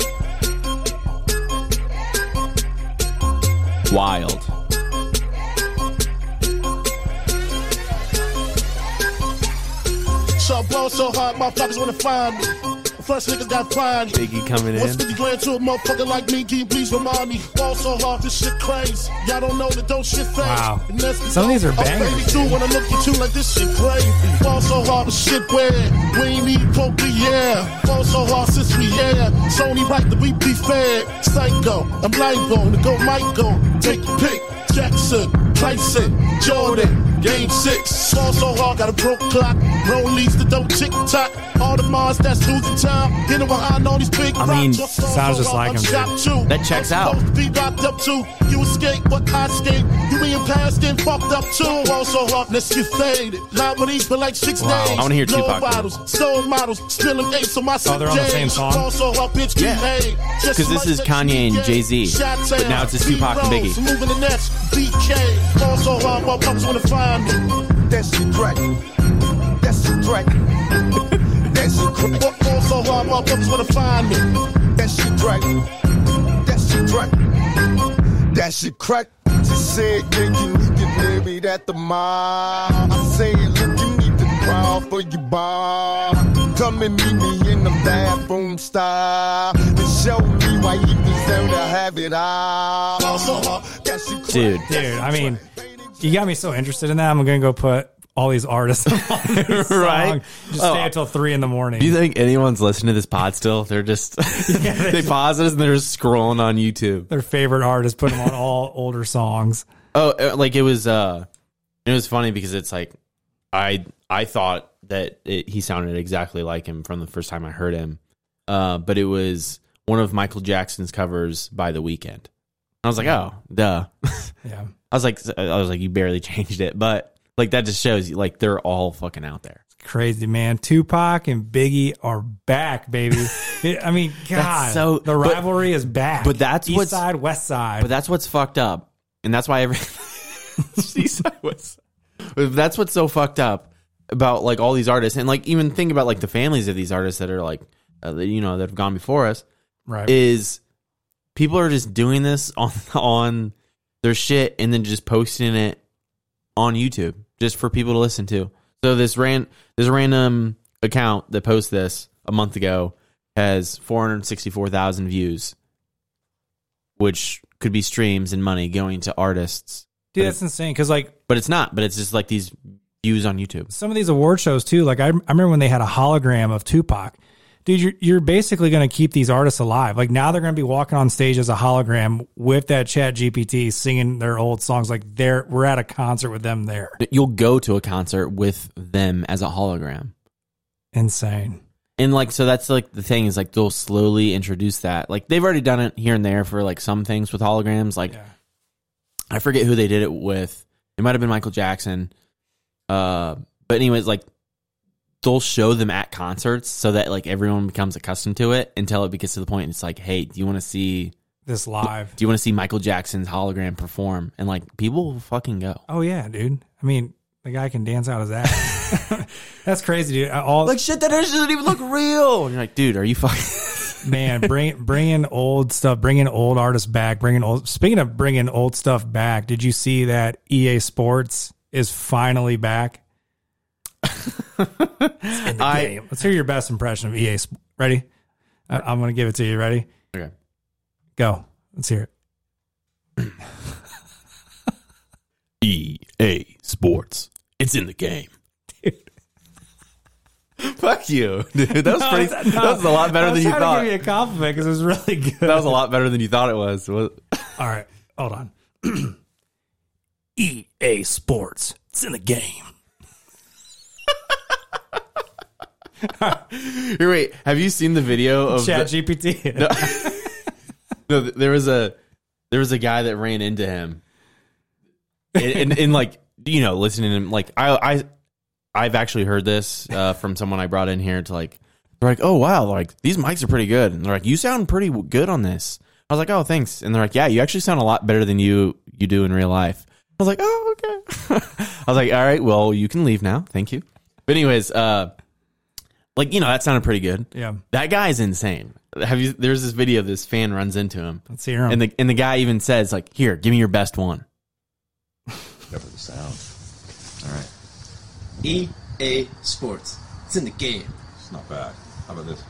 Wild. So I ball so hard, motherfuckers wanna find me. First niggas got fined. Biggie coming What's in. 50 grand to a motherfucker like me? Can you please remind me? Ball so hard, this shit crazy. Y'all don't know that don't shit fake. Wow. Some of these are bangers, I'm 82 when I look at you like this shit crazy. Ball so hard, this shit weird. We ain't need poker, yeah. Ball so hard since we yeah. It's only right that we be fair. Psycho, I'm to go Michael. Take your pick. Jackson, Tyson, Jordan, Game Six. Ball so hard, got a broke clock. Rollies that don't tick tock. All the Mars that's losing time. Getting behind all these big I mean, sounds just like I'm him, shocked. That checks out. be locked too. You escape, but I escape. You being past and fucked up too. Also hard, let's get faded. Nominees for like six Wow. days. I wanna hear Blow Tupac, though. bottles, stone models, spilling ace on my Oh, they're on the same song? Also hard, bitch, get paid. Just 'Cause this like is Kanye and Jay-Z, but now it's just Tupac and Biggie. Moving the next BK. Also hard, motherfuckers wanna find me. That shit crack. That shit crack. That shit crack. Also hard, motherfuckers wanna find me. That shit crack. That shit crack. That shit crack. She said, yeah, you need to married at the mall. I said, look, you need to crawl for your bar. Come and meet me in the bathroom style. And show me why you deserve to have it all. Also hard. That shit crack. Dude. Dude, I mean, you got me so interested in that. I'm going to go put all these artists this. Right? Just Oh. stay until three in the morning. Do you think anyone's listening to this pod still? They're just they pause this and they're just scrolling on YouTube. Their favorite artist, put them on all older songs. Oh, uh, like it was uh it was funny because it's like I I thought that it, he sounded exactly like him from the first time I heard him. Uh but it was one of Michael Jackson's covers by The Weeknd. I was like, "Oh, duh." Yeah. I was like I was like you barely changed it, but like that just shows you like they're all fucking out there. Crazy, man. Tupac and Biggie are back, baby. I mean, God, so- the but- rivalry is back. but that's East what's- side, West side. But that's what's fucked up, and that's why every Seaside was- But that's what's so fucked up about like all these artists, and like even think about like the families of these artists that are like, uh, you know, that have gone before us. right. Is people are just doing this on on their shit and then just posting it on YouTube just for people to listen to. So this ran this random account that posts this a month ago has 464,000 views, which could be streams and money going to artists. Dude, that's insane. Because, like, But it's not, but it's just like these views on YouTube. some of these award shows, too, like, I, I remember when they had a hologram of Tupac. Dude, you're, you're basically going to keep these artists alive. Like, now they're going to be walking on stage as a hologram with that chat GPT singing their old songs. Like, they're, we're at a concert with them there. You'll go to a concert with them as a hologram. Insane. And like so that's like the thing is like they'll slowly introduce that. Like they've already done it here and there for like some things with holograms. Like Yeah. I forget who they did it with. It might have been Michael Jackson. Uh but anyways, like they'll show them at concerts so that like everyone becomes accustomed to it until it gets to the point it's like, hey, do you want to see This live. do you want to see Michael Jackson's hologram perform? And like people will fucking go. Oh, yeah, dude. I mean, the guy can dance out his ass. that's crazy, dude. Uh, all Like shit that doesn't even look real. And you're like, dude, are you fucking man bring bringing old stuff bringing old artists back bringing old speaking of bringing old stuff back did you see that ea sports is finally back in the I- game. let's hear your best impression of ea Sp- ready I, i'm gonna give it to you ready Okay. go let's hear it EA Sports. It's in the game. Dude. Fuck you, dude. That was pretty. No, that was a lot better I was than you trying thought. To give you a compliment because it was really good. that was a lot better than you thought it was. Was- All right, hold on. EA Sports. It's in the game. Here, wait. Have you seen the video of Chat the- GPT. No, th- there was a there was a guy that ran into him, and, and, and like you know, listening to him, like I I I've actually heard this uh, from someone I brought in here to like they're like, oh wow, like these mics are pretty good, and they're like, you sound pretty good on this. I was like, oh thanks, and they're like, yeah, you actually sound a lot better than you you do in real life. I was like, oh okay. I was like, all right, well you can leave now, thank you. But anyways, uh, like you know that sounded pretty good. yeah. That guy's insane. Have you? There's this video. This fan runs into him, Let's hear him. and the and the guy even says like, "Here, give me your best one." Cover the sound. All right. EA Sports. It's in the game. It's not bad. How about this?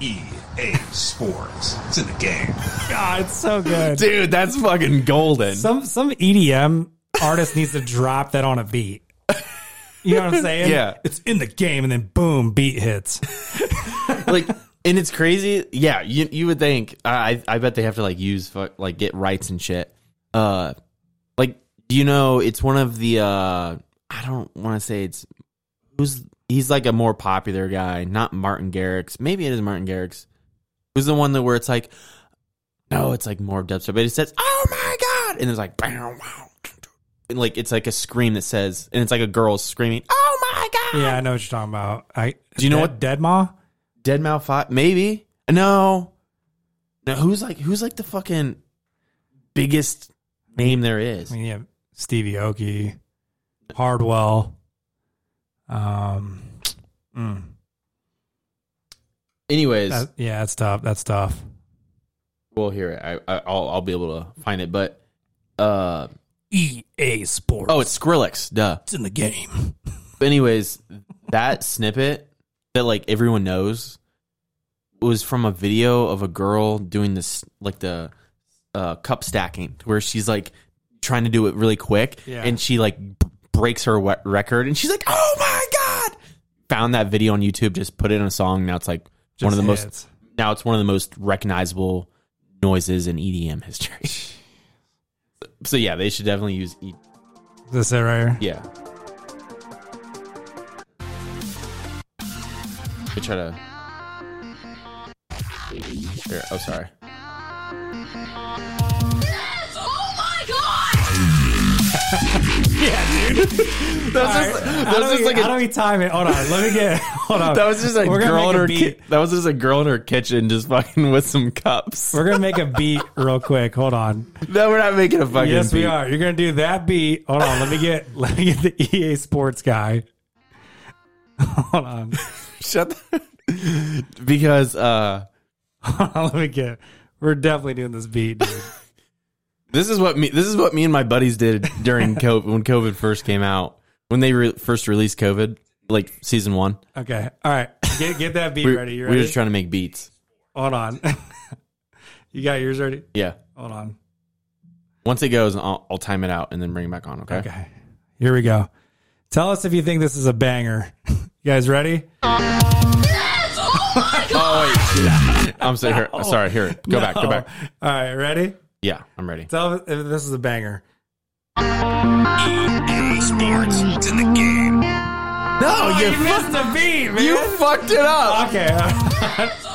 EA Sports. It's in the game. God, it's so good. Dude, that's fucking golden. Some some EDM artist needs to drop that on a beat. You know what I'm saying? Yeah. It's in the game, and then boom, beat hits. like, and it's crazy. Yeah, you you would think. I I bet they have to like use fuck- like get rights and shit. Uh, like you know it's one of the uh I don't want to say it's who's he's like a more popular guy, not Martin Garrix. Maybe it is Martin Garrix. Who's the one that where it's like no, it's like more dubstep, but it says oh my god, and it's like bow, wow. Like it's like a scream that says, and it's like a girl screaming, "Oh my god!" Yeah, I know what you're talking about. I Do you know what- Dead Ma? Deadmau5, maybe. No, no. Who's like who's like the fucking biggest name there is? I mean, yeah, Stevie Aoki, Hardwell. Um, mm, Anyways, that, yeah, that's tough. That's tough. we'll hear it. I, I, I'll I'll be able to find it. But uh, EA Sports. oh, it's Skrillex. Duh. it's in the game. But anyways, that snippet that like everyone knows was from a video of a girl doing this like the uh, cup stacking where she's like trying to do it really quick Yeah. and she like b- breaks her we- record and she's like oh my god found that video on youtube just put it in a song now it's like one of the most now it's one of the most recognizable noises in edm history so yeah they should definitely use e- Is this it right here? yeah. I try to. Here, oh, sorry. Oh All right. how, do just we, like a- how do we time it? Hold on. Let me get. Hold on. That was just a We're gonna girl make in a her. beat. Ki- that was just a girl in her kitchen, just fucking with some cups. We're gonna make a beat real quick. Hold on. no, we're not making a fucking. yes, we beat. are. You're gonna do that beat. Hold on. Let me get. Let me get the EA Sports guy. Hold on. Shut. The- because uh, Hold on. Let me get. We're definitely doing this beat, dude. This is what me. This is what me and my buddies did during COVID when COVID first came out. When they re- first released COVID, like season one, Okay. All right. Get get that beat we, ready. You we ready? were just trying to make beats. Hold on. you got yours ready? Yeah. Hold on. Once it goes, I'll, I'll time it out and then bring it back on. Okay. Okay. Here we go. Tell us if you think this is a banger. You guys ready? Oh, oh wait. I'm sorry. Here, sorry. Here. Go back. Go back. All right. Ready? Yeah, I'm ready. Tell us if this is a banger. EA Sports. It's in the game. No, oh, you, missed the beat, man. you fucked it up. okay.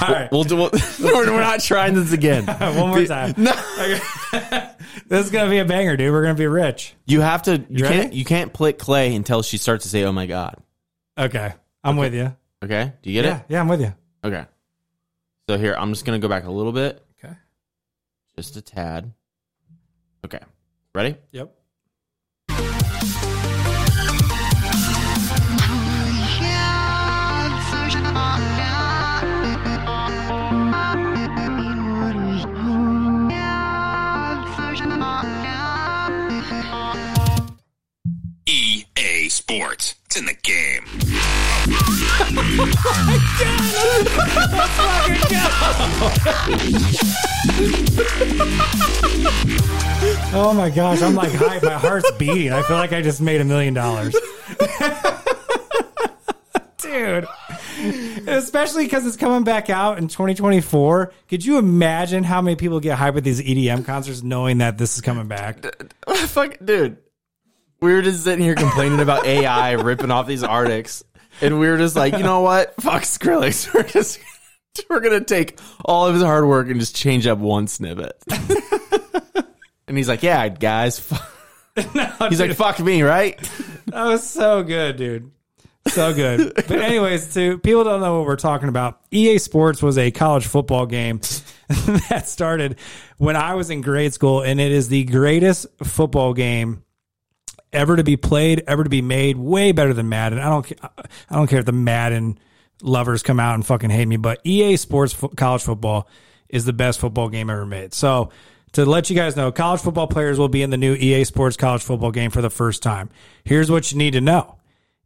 All right. We'll do. We'll, we're we're not trying this again. One more time. No, This is gonna be a banger, dude. We're gonna be rich. you have to. You, ready? can't. You can't play Clay until she starts to say, "Oh my god." Okay. I'm with you. Okay. Do you get it? Yeah. Yeah, I'm with you. It? Okay. So here, I'm just gonna go back a little bit, Okay. just a tad. Okay. Ready? Yep. EA Sports. It's in the game. Oh my gosh, I'm like, hi, my heart's beating. I feel like I just made a million dollars. Dude. Especially because it's coming back out in 2024. Could you imagine how many people get hyped at these EDM concerts knowing that this is coming back? Fuck, dude. We were just sitting here complaining about AI ripping off these artists, and we were just like, you know what? Fuck Skrillex. We're just we're gonna take all of his hard work and just change up one snippet. and he's like, yeah, guys. fu-" he's like, fuck me, right? That was so good, dude. So good. But anyways, to people don't know what we're talking about. EA Sports was a college football game that started when I was in grade school, and it is the greatest football game ever to be played, ever to be made. Way better than Madden. I don't. I don't care if the Madden lovers come out and fucking hate me, but EA Sports fo- college football is the best football game ever made. So. To let you guys know, college football players will be in the new EA Sports college football game for the first time. Here's what you need to know.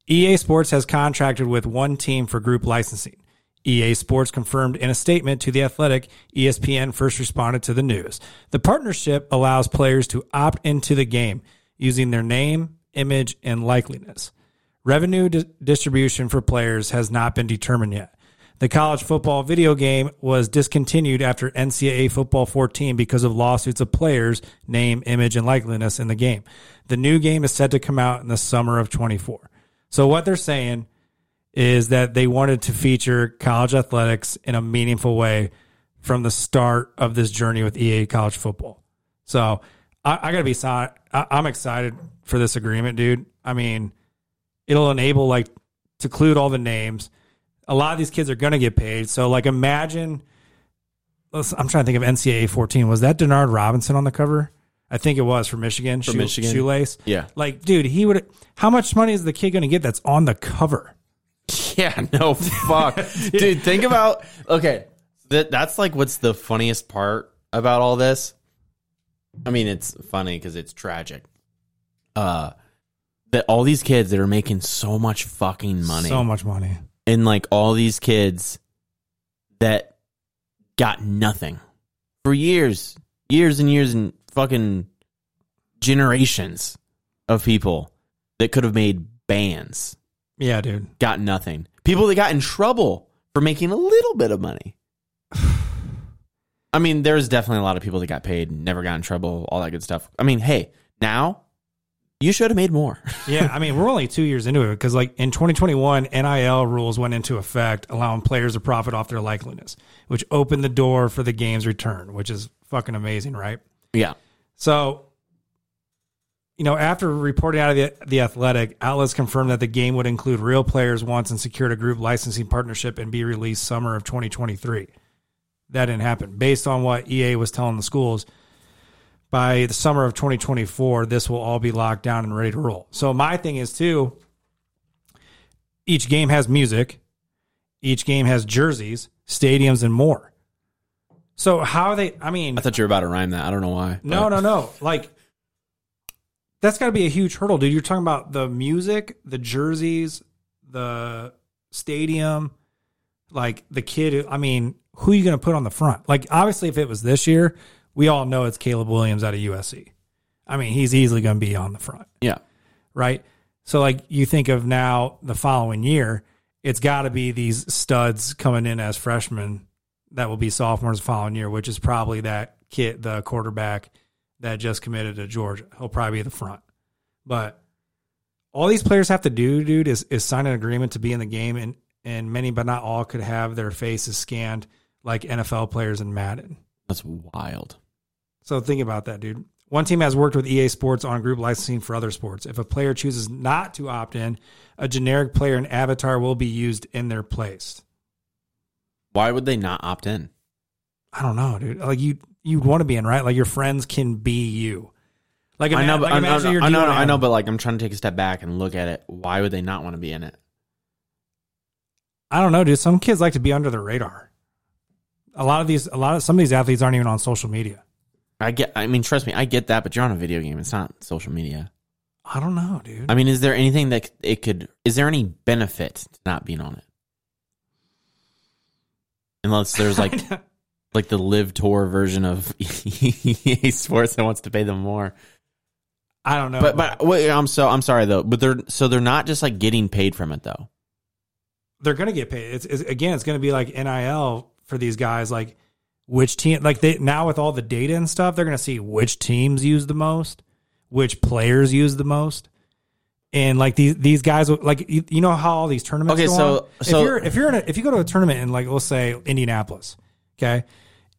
EA Sports has contracted with one team for group licensing. EA Sports confirmed in a statement to The Athletic, ESPN first responded to the news. The partnership allows players to opt into the game using their name, image, and likeliness. Revenue di- distribution for players has not been determined yet. The college football video game was discontinued after NCAA Football 14 because of lawsuits of players' name, image, and likeliness in the game. The new game is set to come out in the summer of 24. So what they're saying is that they wanted to feature college athletics in a meaningful way from the start of this journey with EA college football. So I, I gotta be sorry. I, I'm excited for this agreement, dude. I mean, it'll enable like to include all the names. A lot of these kids are gonna get paid. So like, imagine. I'm trying to think of NCAA 14. Was that Denard Robinson on the cover? I think it was for Michigan. For Shoe- Michigan. shoelace. Yeah. Like, dude, he would. How much money is the kid gonna get that's on the cover? Yeah, no fuck, dude. Think about okay. That that's like what's the funniest part about all this. I mean, it's funny because it's tragic. Uh, that all these kids that are making so much fucking money, So much money. and like all these kids that got nothing for years, years and years, and fucking generations of people that could have made bands Yeah, dude. got nothing. People that got in trouble for making a little bit of money. I mean, there's definitely a lot of people that got paid, never got in trouble, all that good stuff. I mean, hey, now you should have made more. Yeah, I mean, we're only two years into it because, like, in 2021, NIL rules went into effect, allowing players to profit off their likeliness, which opened the door for the game's return, which is fucking amazing, right? yeah. So, you know, after reporting out of the, the Athletic, outlets confirmed that the game would include real players once and secured a group licensing partnership and be released summer of 2023. That didn't happen. Based on what EA was telling the schools, by the summer of 2024, this will all be locked down and ready to roll. So my thing is too, each game has music, each game has jerseys, stadiums, and more. So how are they? I mean, I thought you were about to rhyme that. I don't know why. no, no, no. Like that's got to be a huge hurdle, dude. You're talking about the music, the jerseys, the stadium, like the kid. I mean, who are you going to put on the front? Like, obviously, if it was this year, we all know it's Caleb Williams out of USC. I mean, he's easily going to be on the front, Yeah. right? So, like, you think of now the following year, it's got to be these studs coming in as freshmen that will be sophomores the following year, which is probably that kid, the quarterback that just committed to Georgia. He'll probably be the front. But all these players have to do, dude, is, is sign an agreement to be in the game, and and many, but not all, could have their faces scanned like NFL players in Madden. That's wild. So think about that, dude. One team has worked with EA Sports on group licensing for other sports. If a player chooses not to opt in, a generic player and avatar will be used in their place. Why would they not opt in? I don't know, dude. Like you, you'd want to be in, right? Like your friends can be you. Like I know, but like I know, imagine you're I know, I know, but like I'm trying to take a step back and look at it. Why would they not want to be in it? I don't know, dude. Some kids like to be under the radar. A lot of these, a lot of some of these athletes aren't even on social media. I get. I mean, trust me, I get that, but you're on a video game. It's not social media. I don't know, dude. I mean, is there anything that it could? Is there any benefit to not being on it? Unless there's like, like the live tour version of EA Sports that wants to pay them more. I don't know. But but wait, I'm so I'm sorry though. But they're so they're not just like getting paid from it though. They're going to get paid. It's, it's again, it's going to be like NIL for these guys. Like which team? Like they now with all the data and stuff, they're going to see which teams use the most, which players use the most, and like these these guys. Like you, you know how all these tournaments. Okay, go so- on? so- if you're if you're in a, if you go to a tournament in like let's say Indianapolis, okay,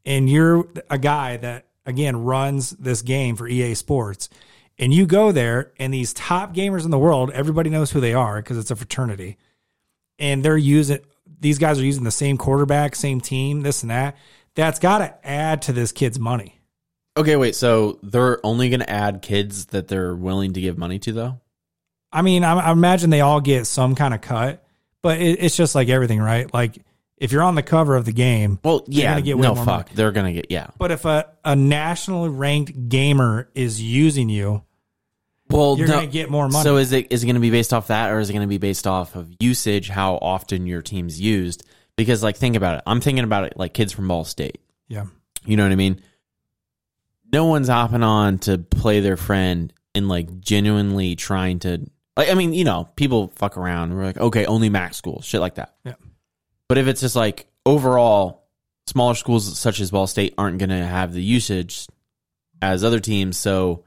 and you're a guy that again runs this game for EA Sports. And you go there, and these top gamers in the world, everybody knows who they are because it's a fraternity and they're using these guys are using the same quarterback, same team, this and that. That's got to add to this kid's money. Okay, wait. So they're only going to add kids that they're willing to give money to, though. I mean, I, I imagine they all get some kind of cut, but it, it's just like everything, right? Like if you're on the cover of the game, Well, you're yeah. gonna get no, fuck. money. They're going to get yeah. But if a, a nationally ranked gamer is using you, Well, you're no- going to get more money. So is it is it going to be based off that, or is it going to be based off of usage? How often your team's used? Because like, think about it. I'm thinking about it like kids from Ball State. yeah, You know what I mean? No one's hopping on to play their friend and like genuinely trying to. Like, I mean, you know, people fuck around. We're like, okay, only max schools, shit like that. Yeah. But if it's just like overall, smaller schools such as Ball State aren't going to have the usage as other teams. So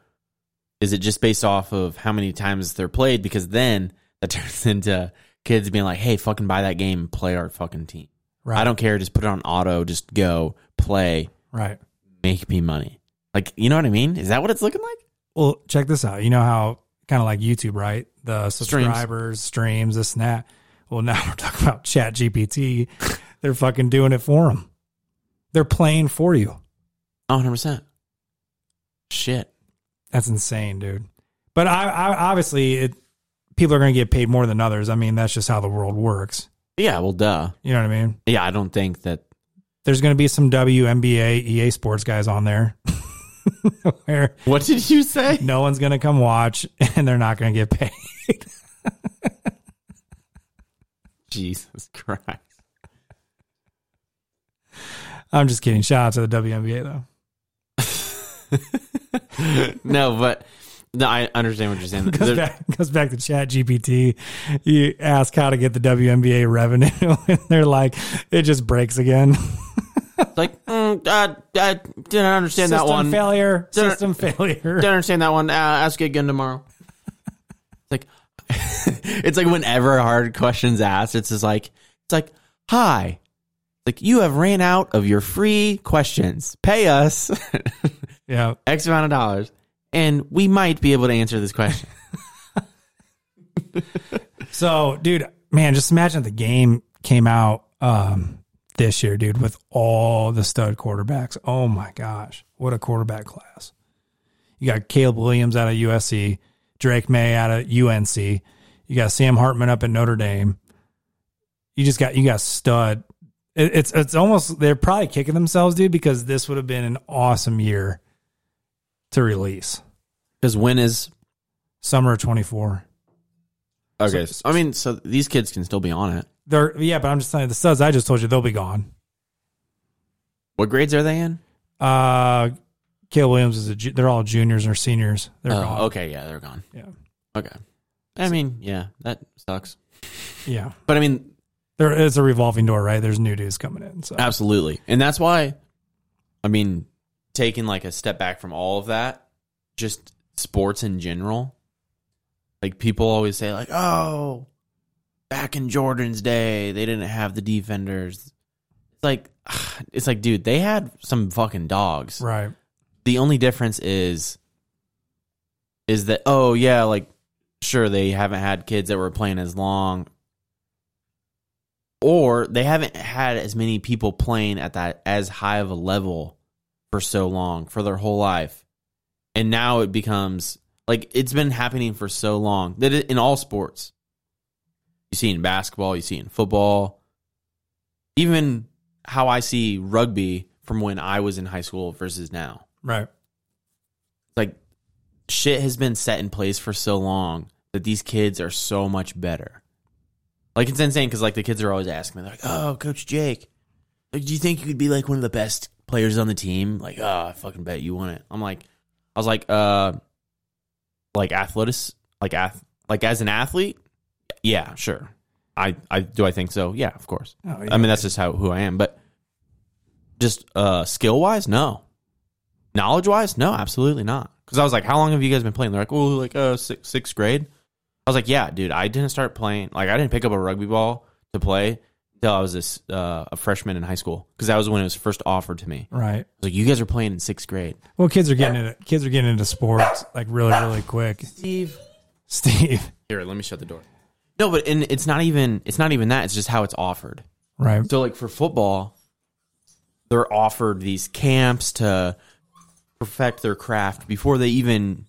is it just based off of how many times they're played? Because then that turns into kids being like, hey, fucking buy that game and play our fucking team. right, I don't care. Just put it on auto. Just go play right. make me money. Like, you know what I mean? Is that what it's looking like? Well, check this out. You know how kind of like YouTube, right? The subscribers, streams, this and that. Well, now we're talking about Chat GPT. They're fucking doing it for them. They're playing for you. 100%. Shit. That's insane, dude. But I, I obviously, it, people are going to get paid more than others. I mean, that's just how the world works. Yeah, well, duh. You know what I mean? Yeah, I don't think that. There's going to be some WNBA, EA Sports guys on there where What did you say? no one's going to come watch and they're not going to get paid. Jesus Christ. I'm just kidding. Shout out to the WNBA though. No, but no, I understand what you're saying. goes There- back goes back to Chat GPT. You ask how to get the WNBA revenue, and they're like, it just breaks again. like, mm, uh, I didn't understand System that one. failure. Didn't- System failure. Didn't understand that one. Uh, ask it again tomorrow. It's like, it's like whenever a hard questions asked, it's just like, it's like, hi, like you have ran out of your free questions. Pay us Yeah. X amount of dollars, and we might be able to answer this question. So, dude, man, just imagine if the game came out um, this year, dude, with all the stud quarterbacks. Oh my gosh, what a quarterback class! You got Caleb Williams out of USC, Drake Maye out of UNC. You got Sam Hartman up at Notre Dame. You just got you got stud. It, it's it's almost they're probably kicking themselves, dude, because this would have been an awesome year to release Because when is summer of twenty four. okay? I mean, so these kids can still be on it. They're yeah, but I'm just saying the studs I just told you they'll be gone. What grades are they in? Uh, Caleb Williams is a. ju- They're all juniors or seniors. They're Oh, gone. okay, yeah, they're gone. Yeah. Okay. I mean, yeah, that sucks. Yeah, But I mean, there is a revolving door, right? There's new dudes coming in. So Absolutely. And that's why, I mean, taking like a step back from all of that, just sports in general, like people always say, like, oh, back in Jordan's day, they didn't have the defenders. It's like, it's like, dude, they had some fucking dogs. right, The only difference is, is that, oh, yeah, like, sure, they haven't had kids that were playing as long or they haven't had as many people playing at that as high of a level for so long for their whole life and now it becomes like it's been happening for so long that it, in all sports you see in basketball you see in football even how i see rugby from when i was in high school versus now right. like shit has been set in place for so long that these kids are so much better. Like it's insane because like the kids are always asking me, they're like, "Oh, Coach Jake, like, do you think you could be like one of the best players on the team. Like, oh, I fucking bet you want it. I'm like, I was like, uh, like athletic, like ath, like as an athlete, yeah, sure. I, I do I think so? Yeah, of course. Oh, yeah. I mean, that's just how who I am. But just uh, skill wise, no. Knowledge wise, no, absolutely not. Because I was like, how long have you guys been playing? They're like, oh, like uh, six, sixth grade. I was like, yeah, dude, I didn't start playing. Like, I didn't pick up a rugby ball to play until I was this uh, a freshman in high school because that was when it was first offered to me. Right. I was like, you guys are playing in sixth grade. Well, kids are getting into kids are getting into sports like really really quick. Steve, Steve. here, let me shut the door. No, but and it's not even it's not even that. It's just how it's offered. Right. So like for football, they're offered these camps to perfect their craft before they even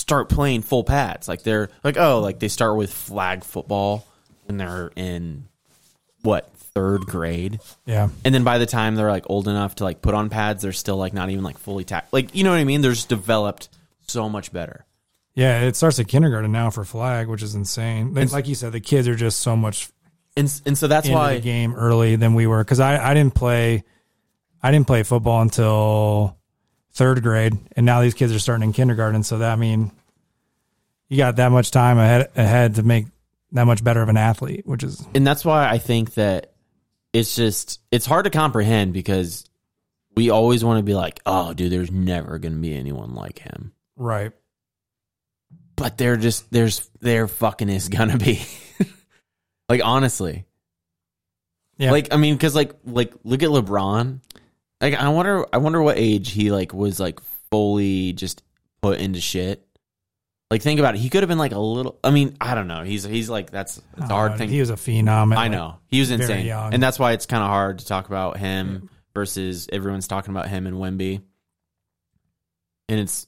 start playing full pads. Like they're like oh, like they start with flag football when they're in what third grade, Yeah. and then by the time they're like old enough to like put on pads, they're still like not even like fully tack. Like you know what I mean? They're just developed so much better. Yeah, it starts at kindergarten now for flag, which is insane. They- Like you said, the kids are just so much And and so that's why the game early than we were because I, I didn't play I didn't play football until third grade, and now these kids are starting in kindergarten. So that I mean, you got that much time ahead ahead to make that much better of an athlete, which is and that's why I think that it's just it's hard to comprehend because we always want to be like, oh, dude, there's never going to be anyone like him. right. But there just there's there fucking is gonna be. like honestly, Yeah, like I mean, because like like look at LeBron. Like I wonder I wonder what age he like was like fully just put into shit. Like think about it. He could have been like a little. I mean, I don't know. He's he's like that's it's a hard Uh, thing. He was a phenom. at, I like, know he was very insane, young. and that's why it's kind of hard to talk about him versus everyone's talking about him and Wemby. And it's,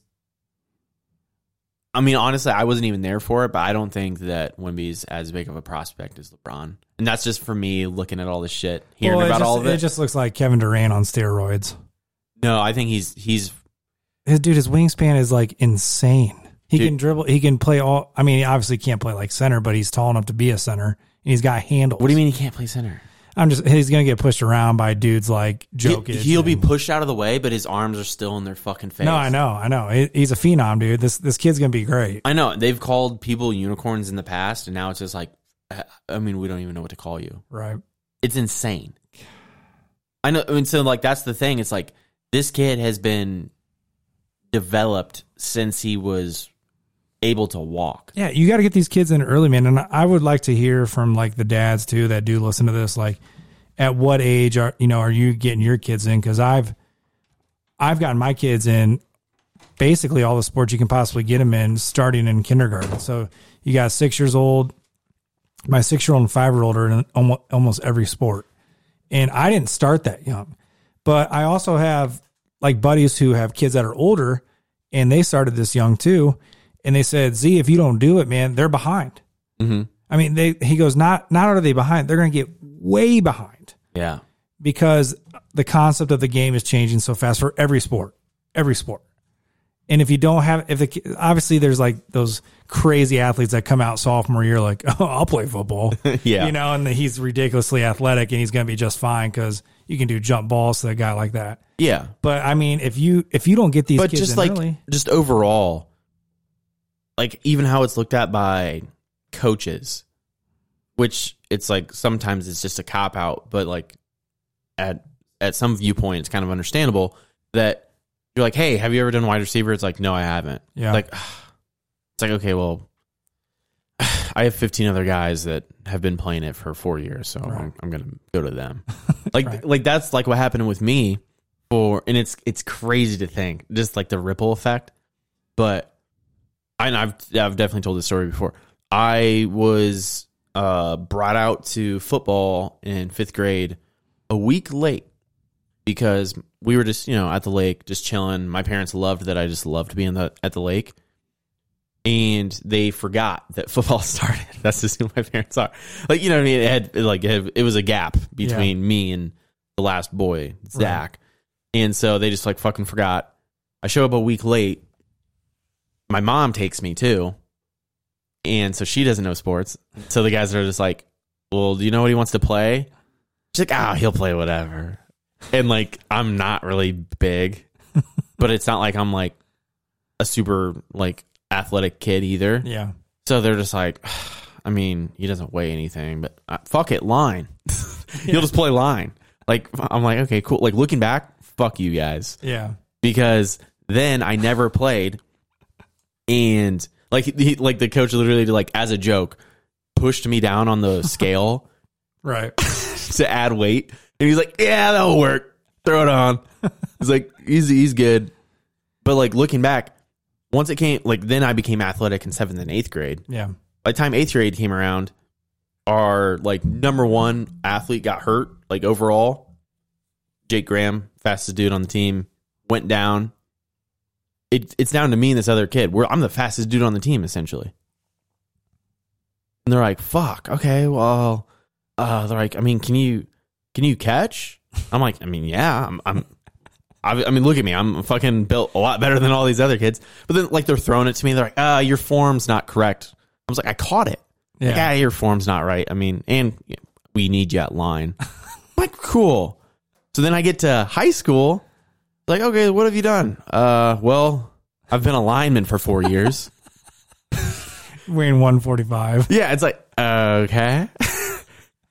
I mean, honestly, I wasn't even there for it, but I don't think that Wemby's as big of a prospect as LeBron, and that's just for me looking at all this shit, hearing Well, about just- all of it. It just looks like Kevin Durant on steroids. no, I think he's he's His dude, his wingspan is like insane. He Dude. can dribble. He can play all. I mean, he obviously can't play like center, but he's tall enough to be a center, and he's got handles. What do you mean he can't play center? I'm just. He's gonna get pushed around by dudes like He, Jokic. he'll be pushed out of the way, but his arms are still in their fucking face. No, I know, I know. He- He's a phenom, dude. This this kid's gonna be great. I know. They've called people unicorns in the past, and now it's just like, I mean, we don't even know what to call you. Right. It's insane. I know. I mean, so like that's the thing. It's like this kid has been developed since he was able to walk. Yeah, you got to get these kids in early, man. And I would like to hear from like the dads too that do listen to this. Like, at what age are you know are you getting your kids in? Because I've I've gotten my kids in basically all the sports you can possibly get them in, starting in kindergarten. So you got six years old. My six year old and five year old are in almost, almost every sport, and I didn't start that young. But I also have like buddies who have kids that are older, and they started this young too. And they said, "Z, if you don't do it, man, they're behind." Mm-hmm. I mean, they he goes, "Not not are they behind? They're going to get way behind." Yeah. because the concept of the game is changing so fast for every sport, every sport. And if you don't have, if the obviously there's like those crazy athletes that come out sophomore year, like, oh, I'll play football, Yeah. you know, and he's ridiculously athletic and he's going to be just fine because you can do jump balls to a guy like that. Yeah. But I mean, if you if you don't get these but just like early, just overall like even how it's looked at by coaches which it's like sometimes it's just a cop out but like at at some viewpoint it's kind of understandable that you're like hey have you ever done wide receiver it's like no i haven't Yeah. like it's like okay well i have 15 other guys that have been playing it for four years so I'm, I'm gonna go to them like Right. like that's like what happened with me for and it's it's crazy to think just like the ripple effect but and I've I've definitely told this story before. I was uh, brought out to football in fifth grade a week late because we were just you know at the lake just chilling. My parents loved that I just loved being the, at the lake, and they forgot that football started. That's just who my parents are. Like you know what I mean? It had like it, had- it was a gap between me and the last boy Zach, and so they just like fucking forgot. I show up a week late my mom takes me too. And so she doesn't know sports. So the guys are just like, Well, do you know what he wants to play? She's like, Ah, he'll play whatever. and like I'm not really big, but it's not like I'm like a super like athletic kid either. Yeah. So they're just like, I mean, he doesn't weigh anything, but uh, fuck it, line. He'll just play line. Like I'm like, okay, cool. Like looking back, fuck you guys Yeah. because then I never played, and like he, like the coach literally like as a joke pushed me down on the scale Right. to add weight, and he's like, yeah, that'll work. Throw it on. He's like, he's he's good, but like looking back, once it came like then I became athletic in seventh and eighth grade. Yeah. By the time eighth grade came around, our like number one athlete got hurt, like overall. Jake Graham, fastest dude on the team, went down. It, it's down to me and this other kid. Where I'm the fastest dude on the team, essentially. And they're like, "Fuck, okay, well," uh, they're like, "I mean, can you can you catch?" I'm like, "I mean, yeah, I'm." I'm I mean, look at me. I'm fucking built a lot better than all these other kids. But then, like, they're throwing it to me. They're like, "Ah, your form's not correct." I was like, "I caught it." Like, Yeah. ah, your form's not right. I mean, and we need you at line. Like, cool. So then I get to high school. Like, okay, what have you done? Uh, well, I've been a lineman for four years. Weighing 145. yeah, it's like, okay. and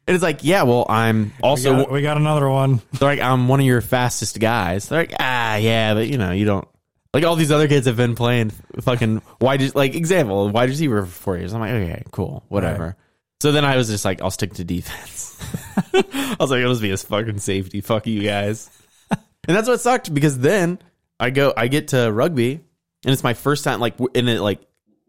it's like, yeah, well, I'm also, we, got, we got another one. they're like, I'm one of your fastest guys. They're like, ah, yeah, but you know, you don't. Like all these other kids have been playing fucking wide, like example, wide receiver for four years. I'm like, okay, cool, whatever. So then I was just like, I'll stick to defense. I was like, I'll just be a fucking safety. Fuck you guys. And that's what sucked because then I go, I get to rugby, and it's my first time. Like, and it like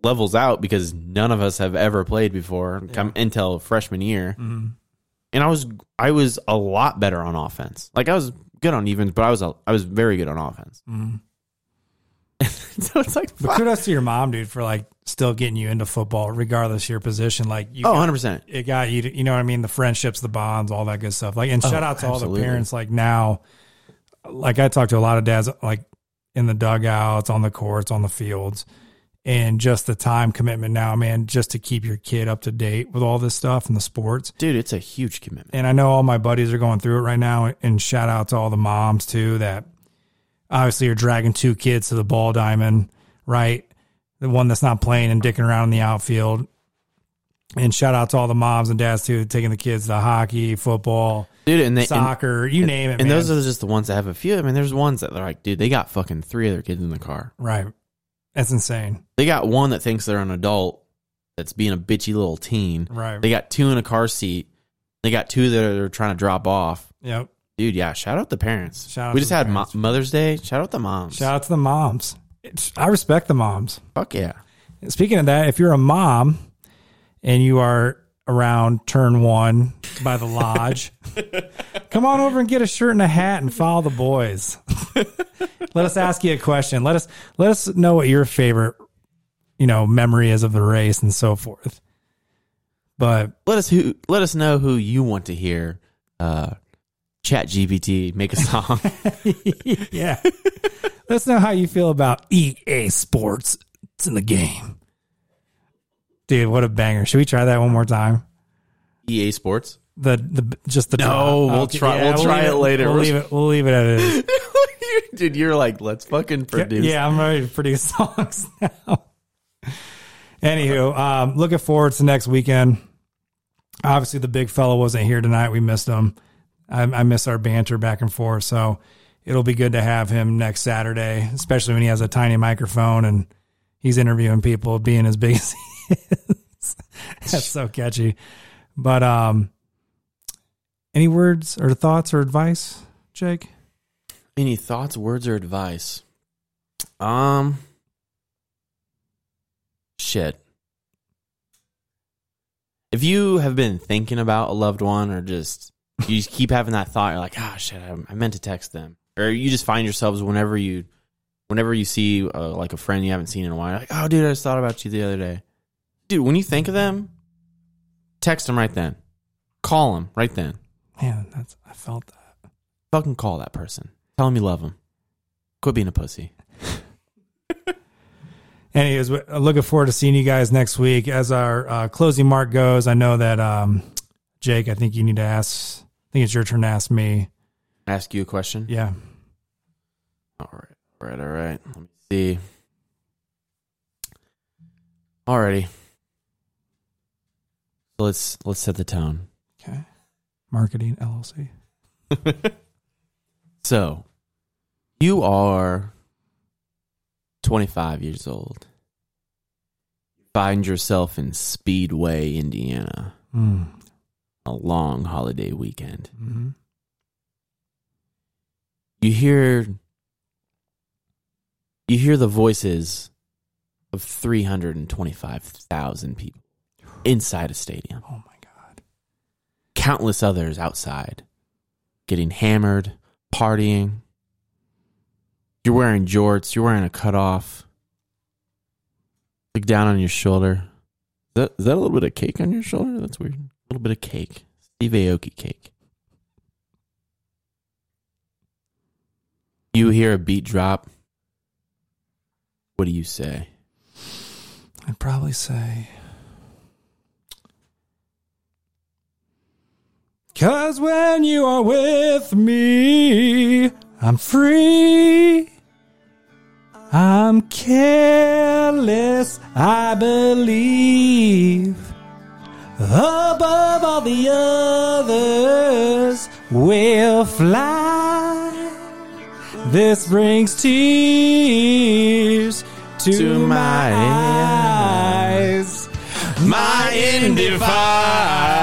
levels out because none of us have ever played before come until freshman year. And I was, I was a lot better on offense. Like I was good on evens, but I was, a, I was very good on offense. Mm-hmm. so it's like, But fuck. kudos to your mom, dude, for like still getting you into football, regardless of your position. Like, you oh, got- 100 percent. it got you, to, you know what I mean? The friendships, the bonds, all that good stuff. Like, and shout out to all the Oh, parents. Like now, like I talk to a lot of dads, like in the dugouts, on the courts, on the fields, and just the time commitment now, man, just to keep your kid up to date with all this stuff and the sports. Dude, it's a huge commitment. And I know all my buddies are going through it right now. And shout out to all the moms too that obviously are dragging two kids to the ball diamond, right? The one that's not playing and dicking around in the outfield. And shout out to all the moms and dads too, taking the kids to hockey, football, Dude, and they, and, soccer, you name it. and man. those are just the ones that have a few. I mean, there's ones that are like, dude, they got fucking three other kids in the car. right. That's insane. They got one that thinks they're an adult that's being a bitchy little teen. Right. They got two in a car seat. They got two that are trying to drop off. Yep. Dude, yeah, shout out the parents. Shout out we to just the had Mo- Mother's Day. Shout out the moms. Shout out to the moms. It's, I respect the moms. Fuck yeah. Speaking of that, if you're a mom and you are around turn one by the lodge, come on over and get a shirt and a hat and follow the boys. let us ask you a question. Let us let us know what your favorite, you know, memory is of the race and so forth. But Let us who let us know who you want to hear uh Chat GPT make a song. yeah, let us know how you feel about EA Sports. It's in the game, dude. What a banger! Should we try that one more time? EA Sports. The the just the No, we'll try- we'll try leave it later. We'll leave it. We'll leave it at it. Dude, you're like, let's fucking produce. Yeah, I'm ready to produce songs now. Anywho, um, looking forward to next weekend. Obviously, the big fellow wasn't here tonight. We missed him. I, I miss our banter back and forth. So it'll be good to have him next Saturday, especially when he has a tiny microphone and he's interviewing people, being as big as he is. That's so catchy. But um, any words or thoughts or advice, Jake? Any thoughts, words, or advice? Um, shit. If you have been thinking about a loved one, or just you just keep having that thought, you're like, ah, shit, I, meant to text them, or you just find yourselves whenever you, whenever you see uh, like a friend you haven't seen in a while, like, oh, dude, I just thought about you the other day, dude. When you think of them, text them right then, call them right then, Man, that's I felt that. fucking call that person, tell him you love him. quit being a pussy. Anyways, uh, looking forward to seeing you guys next week. As our uh, closing mark goes, I know that um, Jake, I think you need to ask. I think it's your turn to ask me Ask you a question. Yeah. All right, all right, all right. Let me see. Alrighty. Let's let's set the tone. Okay. Marketing LLC. So, you are 25 years old. Find yourself in Speedway, Indiana. Mm. A long holiday weekend. hmm You hear you hear the voices of 325,000 people inside a stadium. Oh my god. Countless others outside getting hammered, partying. You're wearing jorts, you're wearing a cutoff. Look down on your shoulder. Is that, is that a little bit of cake on your shoulder? That's weird. A little bit of cake. Steve Aoki cake. You hear a beat drop. What do you say? I'd probably say. Cause when you are with me, I'm free. I'm careless, I believe. Above all the others, we'll fly. This brings tears to, To my my eyes. My Indy 5